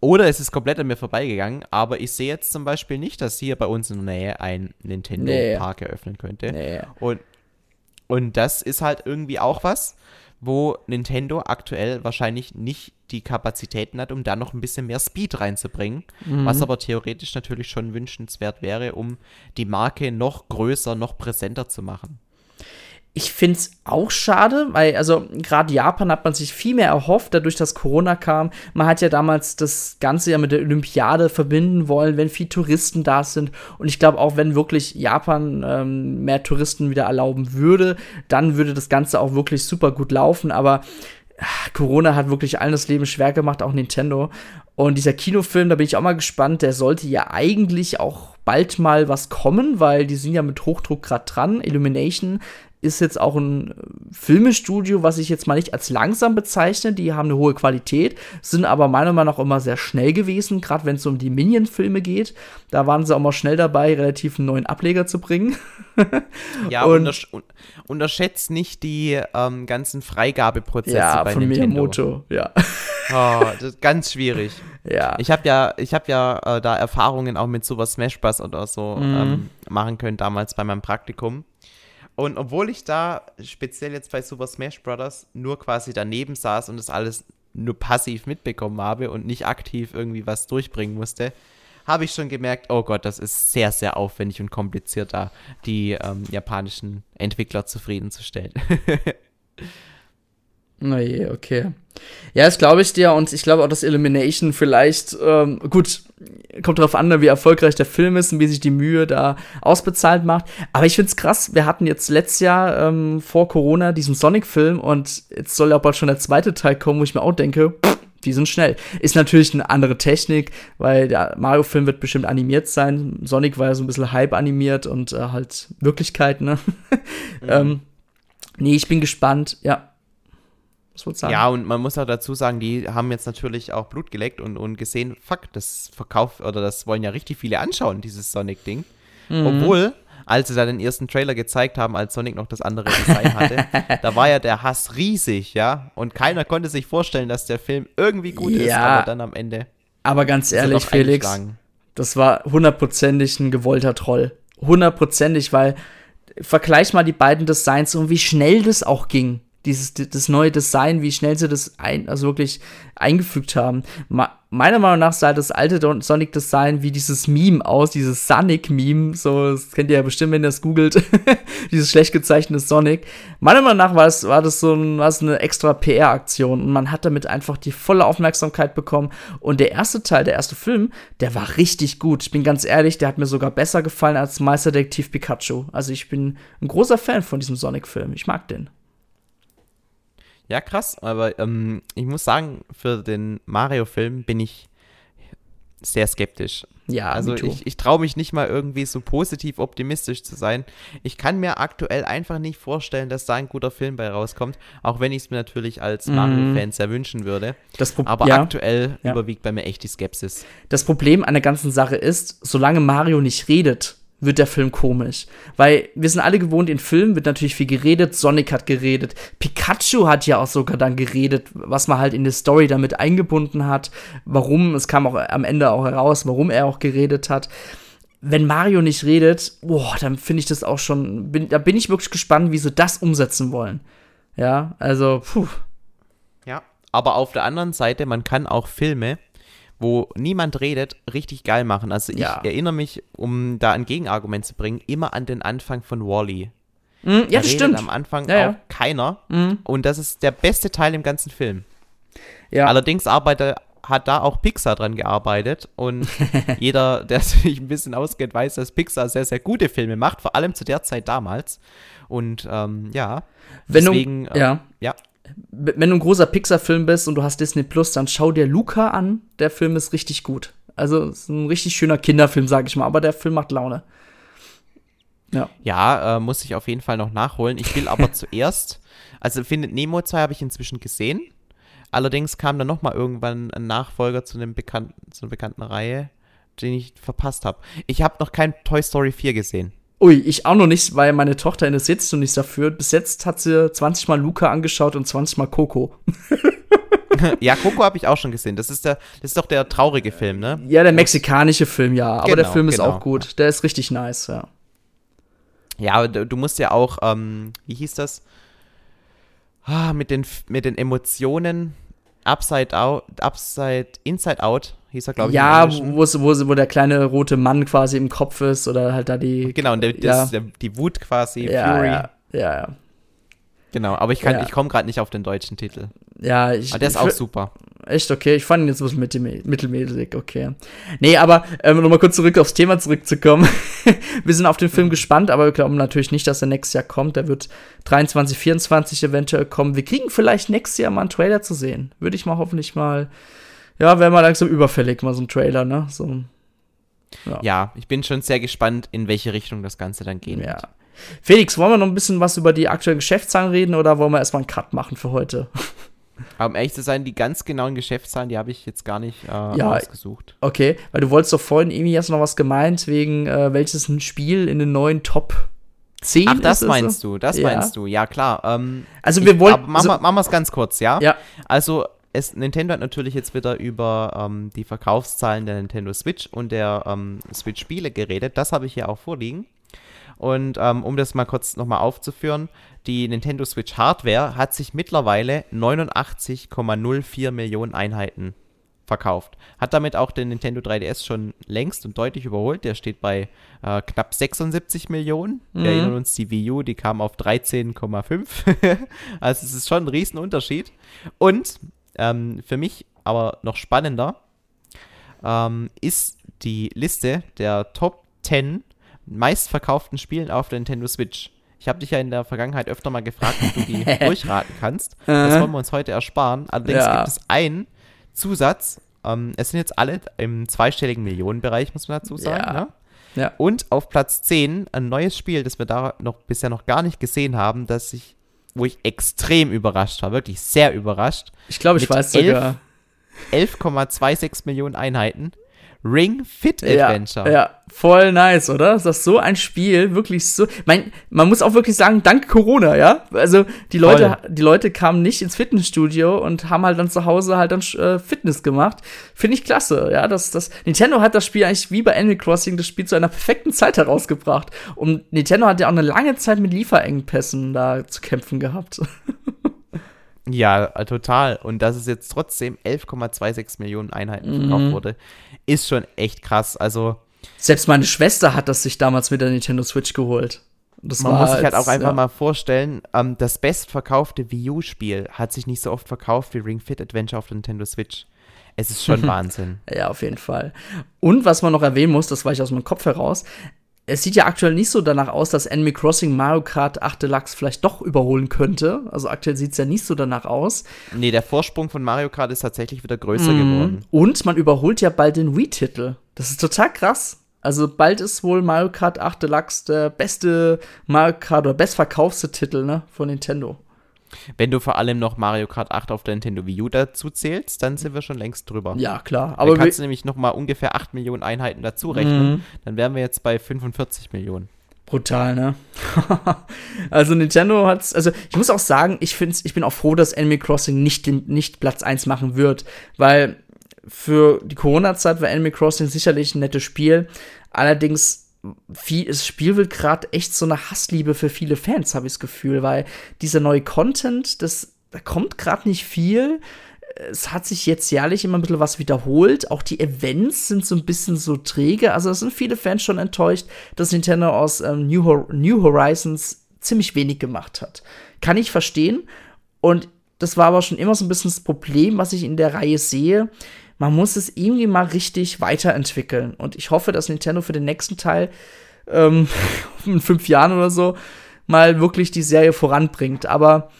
Oder es ist komplett an mir vorbeigegangen, aber ich sehe jetzt zum Beispiel nicht, dass hier bei uns in der Nähe ein Nintendo-Park nee. eröffnen könnte. Nee. Und, und das ist halt irgendwie auch was, wo Nintendo aktuell wahrscheinlich nicht die Kapazitäten hat, um da noch ein bisschen mehr Speed reinzubringen, mhm. was aber theoretisch natürlich schon wünschenswert wäre, um die Marke noch größer, noch präsenter zu machen. Ich finde es auch schade, weil, also gerade Japan hat man sich viel mehr erhofft, dadurch, dass Corona kam. Man hat ja damals das Ganze ja mit der Olympiade verbinden wollen, wenn viele Touristen da sind. Und ich glaube auch, wenn wirklich Japan ähm, mehr Touristen wieder erlauben würde, dann würde das Ganze auch wirklich super gut laufen. Aber ach, Corona hat wirklich allen das Leben schwer gemacht, auch Nintendo. Und dieser Kinofilm, da bin ich auch mal gespannt, der sollte ja eigentlich auch bald mal was kommen, weil die sind ja mit Hochdruck gerade dran. Illumination ist jetzt auch ein Filmestudio, was ich jetzt mal nicht als langsam bezeichne. Die haben eine hohe Qualität, sind aber meiner Meinung nach immer sehr schnell gewesen, gerade wenn es um die Minion-Filme geht. Da waren sie auch mal schnell dabei, relativ einen neuen Ableger zu bringen. ja, und untersch unterschätzt nicht die ähm, ganzen Freigabeprozesse ja, bei von Nintendo. Miyamoto, ja. Oh, das ist ganz schwierig. Ja. Ich habe ja, ich habe ja äh, da Erfahrungen auch mit Super Smash Bros. oder so mhm. ähm, machen können damals bei meinem Praktikum. Und obwohl ich da speziell jetzt bei Super Smash Bros. nur quasi daneben saß und das alles nur passiv mitbekommen habe und nicht aktiv irgendwie was durchbringen musste, habe ich schon gemerkt, oh Gott, das ist sehr, sehr aufwendig und kompliziert, da die ähm, japanischen Entwickler zufriedenzustellen. Na je, okay. Ja, das glaube ich dir und ich glaube auch, dass Elimination vielleicht, ähm, gut, kommt darauf an, wie erfolgreich der Film ist und wie sich die Mühe da ausbezahlt macht. Aber ich finde es krass, wir hatten jetzt letztes Jahr ähm, vor Corona diesen Sonic-Film und jetzt soll ja bald schon der zweite Teil kommen, wo ich mir auch denke, pff, die sind schnell. Ist natürlich eine andere Technik, weil der Mario-Film wird bestimmt animiert sein. Sonic war ja so ein bisschen Hype animiert und äh, halt Wirklichkeit, ne? Mhm. ähm, nee, ich bin gespannt, ja. Ja, und man muss auch dazu sagen, die haben jetzt natürlich auch Blut geleckt und, und gesehen, fuck, das verkauft oder das wollen ja richtig viele anschauen, dieses Sonic-Ding. Mhm. Obwohl, als sie da den ersten Trailer gezeigt haben, als Sonic noch das andere Design hatte, da war ja der Hass riesig, ja. Und keiner konnte sich vorstellen, dass der Film irgendwie gut ja, ist, aber dann am Ende. Aber ganz ehrlich, Felix, das war hundertprozentig ein gewollter Troll. Hundertprozentig, weil vergleich mal die beiden Designs und wie schnell das auch ging dieses das neue Design, wie schnell sie das ein, also wirklich eingefügt haben. Ma meiner Meinung nach sah das alte Sonic Design wie dieses Meme aus, dieses Sonic Meme, so das kennt ihr ja bestimmt, wenn ihr das googelt, dieses schlecht gezeichnete Sonic. Meiner Meinung nach war das, war das so ein, war das eine extra PR Aktion und man hat damit einfach die volle Aufmerksamkeit bekommen und der erste Teil, der erste Film, der war richtig gut. Ich bin ganz ehrlich, der hat mir sogar besser gefallen als Meisterdetektiv Pikachu. Also ich bin ein großer Fan von diesem Sonic Film. Ich mag den. Ja, krass, aber ähm, ich muss sagen, für den Mario-Film bin ich sehr skeptisch. Ja, also ich, ich traue mich nicht mal irgendwie so positiv optimistisch zu sein. Ich kann mir aktuell einfach nicht vorstellen, dass da ein guter Film bei rauskommt, auch wenn ich es mir natürlich als mhm. Mario-Fan sehr wünschen würde. Aber ja, aktuell ja. überwiegt bei mir echt die Skepsis. Das Problem an der ganzen Sache ist, solange Mario nicht redet, wird der Film komisch. Weil wir sind alle gewohnt, in Filmen wird natürlich viel geredet, Sonic hat geredet, Pikachu hat ja auch sogar dann geredet, was man halt in die Story damit eingebunden hat, warum, es kam auch am Ende auch heraus, warum er auch geredet hat. Wenn Mario nicht redet, boah, dann finde ich das auch schon, bin, da bin ich wirklich gespannt, wie sie das umsetzen wollen. Ja, also, puh. Ja, aber auf der anderen Seite, man kann auch Filme wo niemand redet, richtig geil machen. Also ich ja. erinnere mich, um da ein Gegenargument zu bringen, immer an den Anfang von Wally. -E. Mm, ja, das stimmt. am Anfang ja, auch ja. keiner. Mm. Und das ist der beste Teil im ganzen Film. Ja. Allerdings arbeitet, hat da auch Pixar dran gearbeitet und jeder, der sich ein bisschen auskennt, weiß, dass Pixar sehr, sehr gute Filme macht, vor allem zu der Zeit damals. Und ähm, ja, Wenn deswegen, du, ja. Äh, ja wenn du ein großer Pixar-Film bist und du hast Disney Plus, dann schau dir Luca an. Der Film ist richtig gut. Also, es ist ein richtig schöner Kinderfilm, sag ich mal, aber der Film macht Laune. Ja, ja äh, muss ich auf jeden Fall noch nachholen. Ich will aber zuerst, also Findet Nemo 2 habe ich inzwischen gesehen. Allerdings kam dann noch mal irgendwann ein Nachfolger zu, einem bekannten, zu einer bekannten Reihe, den ich verpasst habe. Ich habe noch kein Toy Story 4 gesehen. Ui, ich auch noch nicht, weil meine Tochter interessiert sich noch nicht dafür. Bis jetzt hat sie 20 Mal Luca angeschaut und 20 Mal Coco. ja, Coco habe ich auch schon gesehen. Das ist, der, das ist doch der traurige Film, ne? Ja, der mexikanische Film, ja. Aber genau, der Film ist genau. auch gut. Der ist richtig nice, ja. Ja, du musst ja auch, ähm, wie hieß das? Ah, mit, den, mit den Emotionen Upside Out, Upside, Inside Out hieß er, glaube ich. Ja, wo, wo, wo der kleine rote Mann quasi im Kopf ist oder halt da die. Genau, und der, ja. das, der, die Wut quasi, ja, Fury. Ja, ja, ja. Genau, aber ich, ja. ich komme gerade nicht auf den deutschen Titel. Ja, ich. Aber der ist auch super. Echt, okay. Ich fand ihn jetzt ein bisschen mittelmäßig, okay. Nee, aber ähm, nochmal kurz zurück aufs Thema zurückzukommen. wir sind auf den Film gespannt, aber wir glauben natürlich nicht, dass er nächstes Jahr kommt. Der wird 23, 24 eventuell kommen. Wir kriegen vielleicht nächstes Jahr mal einen Trailer zu sehen. Würde ich mal hoffentlich mal. Ja, wäre mal langsam überfällig, mal so ein Trailer, ne? So, ja. ja, ich bin schon sehr gespannt, in welche Richtung das Ganze dann gehen ja. wird. Felix, wollen wir noch ein bisschen was über die aktuellen Geschäftszahlen reden oder wollen wir erstmal einen Cut machen für heute? Aber um ehrlich zu sein, die ganz genauen Geschäftszahlen, die habe ich jetzt gar nicht äh, ja, ausgesucht. Okay, weil du wolltest doch vorhin irgendwie hast noch was gemeint, wegen äh, welches ein Spiel in den neuen Top 10 Ach, das meinst so? du, das ja. meinst du, ja klar. Ähm, also wir wollen. Machen also, wir es ganz kurz, ja? Ja. Also es, Nintendo hat natürlich jetzt wieder über ähm, die Verkaufszahlen der Nintendo Switch und der ähm, Switch-Spiele geredet. Das habe ich hier auch vorliegen. Und ähm, um das mal kurz nochmal aufzuführen, die Nintendo Switch Hardware hat sich mittlerweile 89,04 Millionen Einheiten verkauft. Hat damit auch den Nintendo 3DS schon längst und deutlich überholt. Der steht bei äh, knapp 76 Millionen. Mhm. Wir erinnern uns, die Wii U, die kam auf 13,5. also es ist schon ein Riesenunterschied. Und ähm, für mich aber noch spannender ähm, ist die Liste der Top 10 meistverkauften Spielen auf der Nintendo Switch. Ich habe dich ja in der Vergangenheit öfter mal gefragt, ob du die durchraten kannst. Das wollen wir uns heute ersparen. Allerdings ja. gibt es einen Zusatz. Ähm, es sind jetzt alle im zweistelligen Millionenbereich, muss man dazu sagen. Ja. Ne? Ja. Und auf Platz 10 ein neues Spiel, das wir da noch bisher noch gar nicht gesehen haben, das ich, wo ich extrem überrascht war, wirklich sehr überrascht. Ich glaube, ich weiß 11, sogar. 11,26 Millionen Einheiten. Ring Fit Adventure. Ja, ja, voll nice, oder? Ist das so ein Spiel, wirklich so. Mein, man muss auch wirklich sagen, dank Corona, ja? Also die Leute, die Leute kamen nicht ins Fitnessstudio und haben halt dann zu Hause halt dann äh, Fitness gemacht. Finde ich klasse, ja. Das, das, Nintendo hat das Spiel eigentlich wie bei Animal Crossing das Spiel zu einer perfekten Zeit herausgebracht. Und Nintendo hat ja auch eine lange Zeit mit Lieferengpässen da zu kämpfen gehabt. Ja, total. Und dass es jetzt trotzdem 11,26 Millionen Einheiten mhm. verkauft wurde, ist schon echt krass. Also. Selbst meine Schwester hat das sich damals mit der Nintendo Switch geholt. Das man muss sich halt auch einfach ja. mal vorstellen, ähm, das bestverkaufte Wii U-Spiel hat sich nicht so oft verkauft wie Ring Fit Adventure auf der Nintendo Switch. Es ist schon Wahnsinn. Ja, auf jeden Fall. Und was man noch erwähnen muss, das war ich aus meinem Kopf heraus, es sieht ja aktuell nicht so danach aus, dass Animal Crossing Mario Kart 8 Deluxe vielleicht doch überholen könnte. Also aktuell sieht es ja nicht so danach aus. Nee, der Vorsprung von Mario Kart ist tatsächlich wieder größer mhm. geworden. Und man überholt ja bald den Wii-Titel. Das ist total krass. Also bald ist wohl Mario Kart 8 Deluxe der beste Mario Kart oder bestverkaufste Titel ne, von Nintendo. Wenn du vor allem noch Mario Kart 8 auf der Nintendo Wii U dazu zählst, dann sind wir schon längst drüber. Ja, klar. Aber dann kannst du nämlich noch mal ungefähr 8 Millionen Einheiten dazu rechnen. Mhm. Dann wären wir jetzt bei 45 Millionen. Brutal, ne? also Nintendo hat's, also ich muss auch sagen, ich find's, ich bin auch froh, dass Animal Crossing nicht, nicht Platz 1 machen wird, weil für die Corona-Zeit war Animal Crossing sicherlich ein nettes Spiel. Allerdings viel, das Spiel wird gerade echt so eine Hassliebe für viele Fans, habe ich das Gefühl, weil dieser neue Content, das, da kommt gerade nicht viel. Es hat sich jetzt jährlich immer ein bisschen was wiederholt. Auch die Events sind so ein bisschen so träge. Also es sind viele Fans schon enttäuscht, dass Nintendo aus ähm, New, Hor New Horizons ziemlich wenig gemacht hat. Kann ich verstehen. Und das war aber schon immer so ein bisschen das Problem, was ich in der Reihe sehe man muss es irgendwie mal richtig weiterentwickeln. Und ich hoffe, dass Nintendo für den nächsten Teil ähm, in fünf Jahren oder so mal wirklich die Serie voranbringt. Aber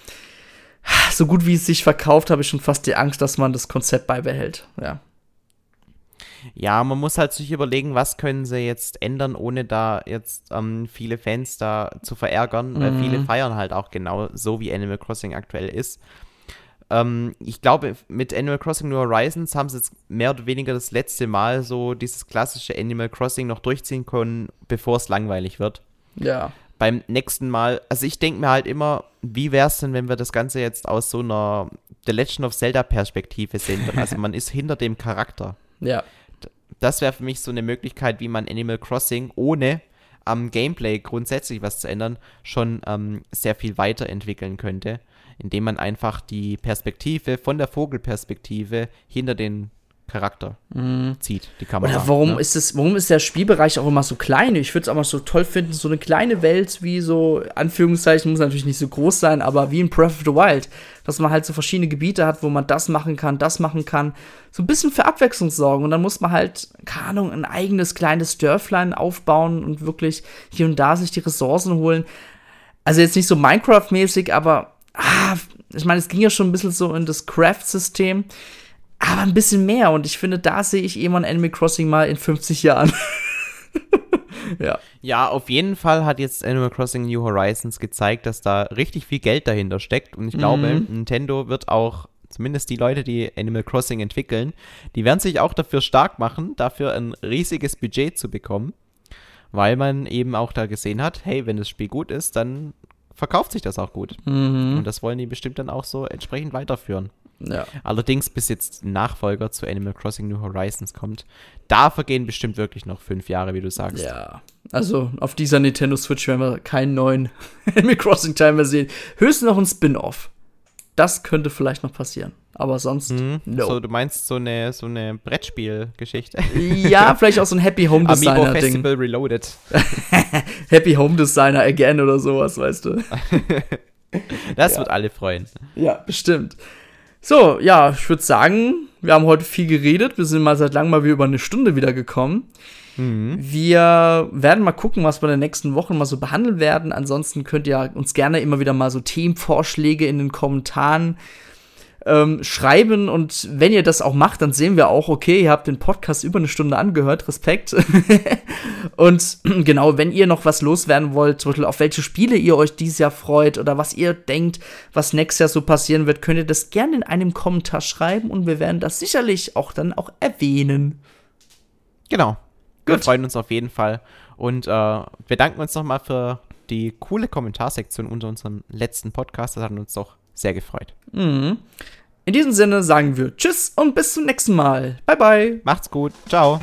so gut wie es sich verkauft, habe ich schon fast die Angst, dass man das Konzept beibehält. Ja. Ja, man muss halt sich überlegen, was können sie jetzt ändern, ohne da jetzt ähm, viele Fans da zu verärgern, mhm. weil viele feiern halt auch genau so, wie Animal Crossing aktuell ist. Ähm, ich glaube, mit Animal Crossing New Horizons haben sie jetzt mehr oder weniger das letzte Mal so dieses klassische Animal Crossing noch durchziehen können, bevor es langweilig wird. Ja. Beim nächsten Mal, also ich denke mir halt immer, wie wäre es denn, wenn wir das Ganze jetzt aus so einer The Legend of Zelda Perspektive sehen würden? Also man ist hinter dem Charakter. Ja. Das wäre für mich so eine Möglichkeit, wie man Animal Crossing ohne am Gameplay grundsätzlich was zu ändern, schon ähm, sehr viel weiterentwickeln könnte indem man einfach die Perspektive von der Vogelperspektive hinter den Charakter mhm. zieht, die Kamera. Oder warum ne? ist es, warum ist der Spielbereich auch immer so klein? Ich würde es auch mal so toll finden, so eine kleine Welt wie so, Anführungszeichen, muss natürlich nicht so groß sein, aber wie in Breath of the Wild, dass man halt so verschiedene Gebiete hat, wo man das machen kann, das machen kann, so ein bisschen für Abwechslung sorgen und dann muss man halt, keine Ahnung, ein eigenes kleines Dörflein aufbauen und wirklich hier und da sich die Ressourcen holen. Also jetzt nicht so Minecraft-mäßig, aber ah, ich meine, es ging ja schon ein bisschen so in das Craft-System aber ein bisschen mehr. Und ich finde, da sehe ich irgendwann Animal Crossing mal in 50 Jahren. ja. Ja, auf jeden Fall hat jetzt Animal Crossing New Horizons gezeigt, dass da richtig viel Geld dahinter steckt. Und ich glaube, mhm. Nintendo wird auch, zumindest die Leute, die Animal Crossing entwickeln, die werden sich auch dafür stark machen, dafür ein riesiges Budget zu bekommen. Weil man eben auch da gesehen hat, hey, wenn das Spiel gut ist, dann verkauft sich das auch gut. Mhm. Und das wollen die bestimmt dann auch so entsprechend weiterführen. Ja. Allerdings, bis jetzt Nachfolger zu Animal Crossing New Horizons kommt, da vergehen bestimmt wirklich noch fünf Jahre, wie du sagst. Ja. Also auf dieser Nintendo Switch werden wir keinen neuen Animal Crossing Teil mehr sehen. Höchstens noch ein Spin-off. Das könnte vielleicht noch passieren. Aber sonst, mhm. no. So, du meinst so eine, so eine Brettspiel-Geschichte? Ja, vielleicht auch so ein Happy Home Designer. Amiibo Festival Reloaded. Happy Home Designer again oder sowas, weißt du. das ja. wird alle freuen. Ja, bestimmt. So, ja, ich würde sagen, wir haben heute viel geredet. Wir sind mal seit langem mal wieder über eine Stunde wieder gekommen. Mhm. Wir werden mal gucken, was wir in den nächsten Wochen mal so behandeln werden. Ansonsten könnt ihr uns gerne immer wieder mal so Themenvorschläge in den Kommentaren ähm, schreiben und wenn ihr das auch macht, dann sehen wir auch, okay, ihr habt den Podcast über eine Stunde angehört, Respekt. und genau, wenn ihr noch was loswerden wollt, zum Beispiel auf welche Spiele ihr euch dieses Jahr freut oder was ihr denkt, was nächstes Jahr so passieren wird, könnt ihr das gerne in einem Kommentar schreiben und wir werden das sicherlich auch dann auch erwähnen. Genau. Gut. Wir freuen uns auf jeden Fall und äh, wir danken uns nochmal für die coole Kommentarsektion unter unserem letzten Podcast. Das hat uns doch sehr gefreut. Mhm. In diesem Sinne sagen wir Tschüss und bis zum nächsten Mal. Bye, bye. Macht's gut. Ciao.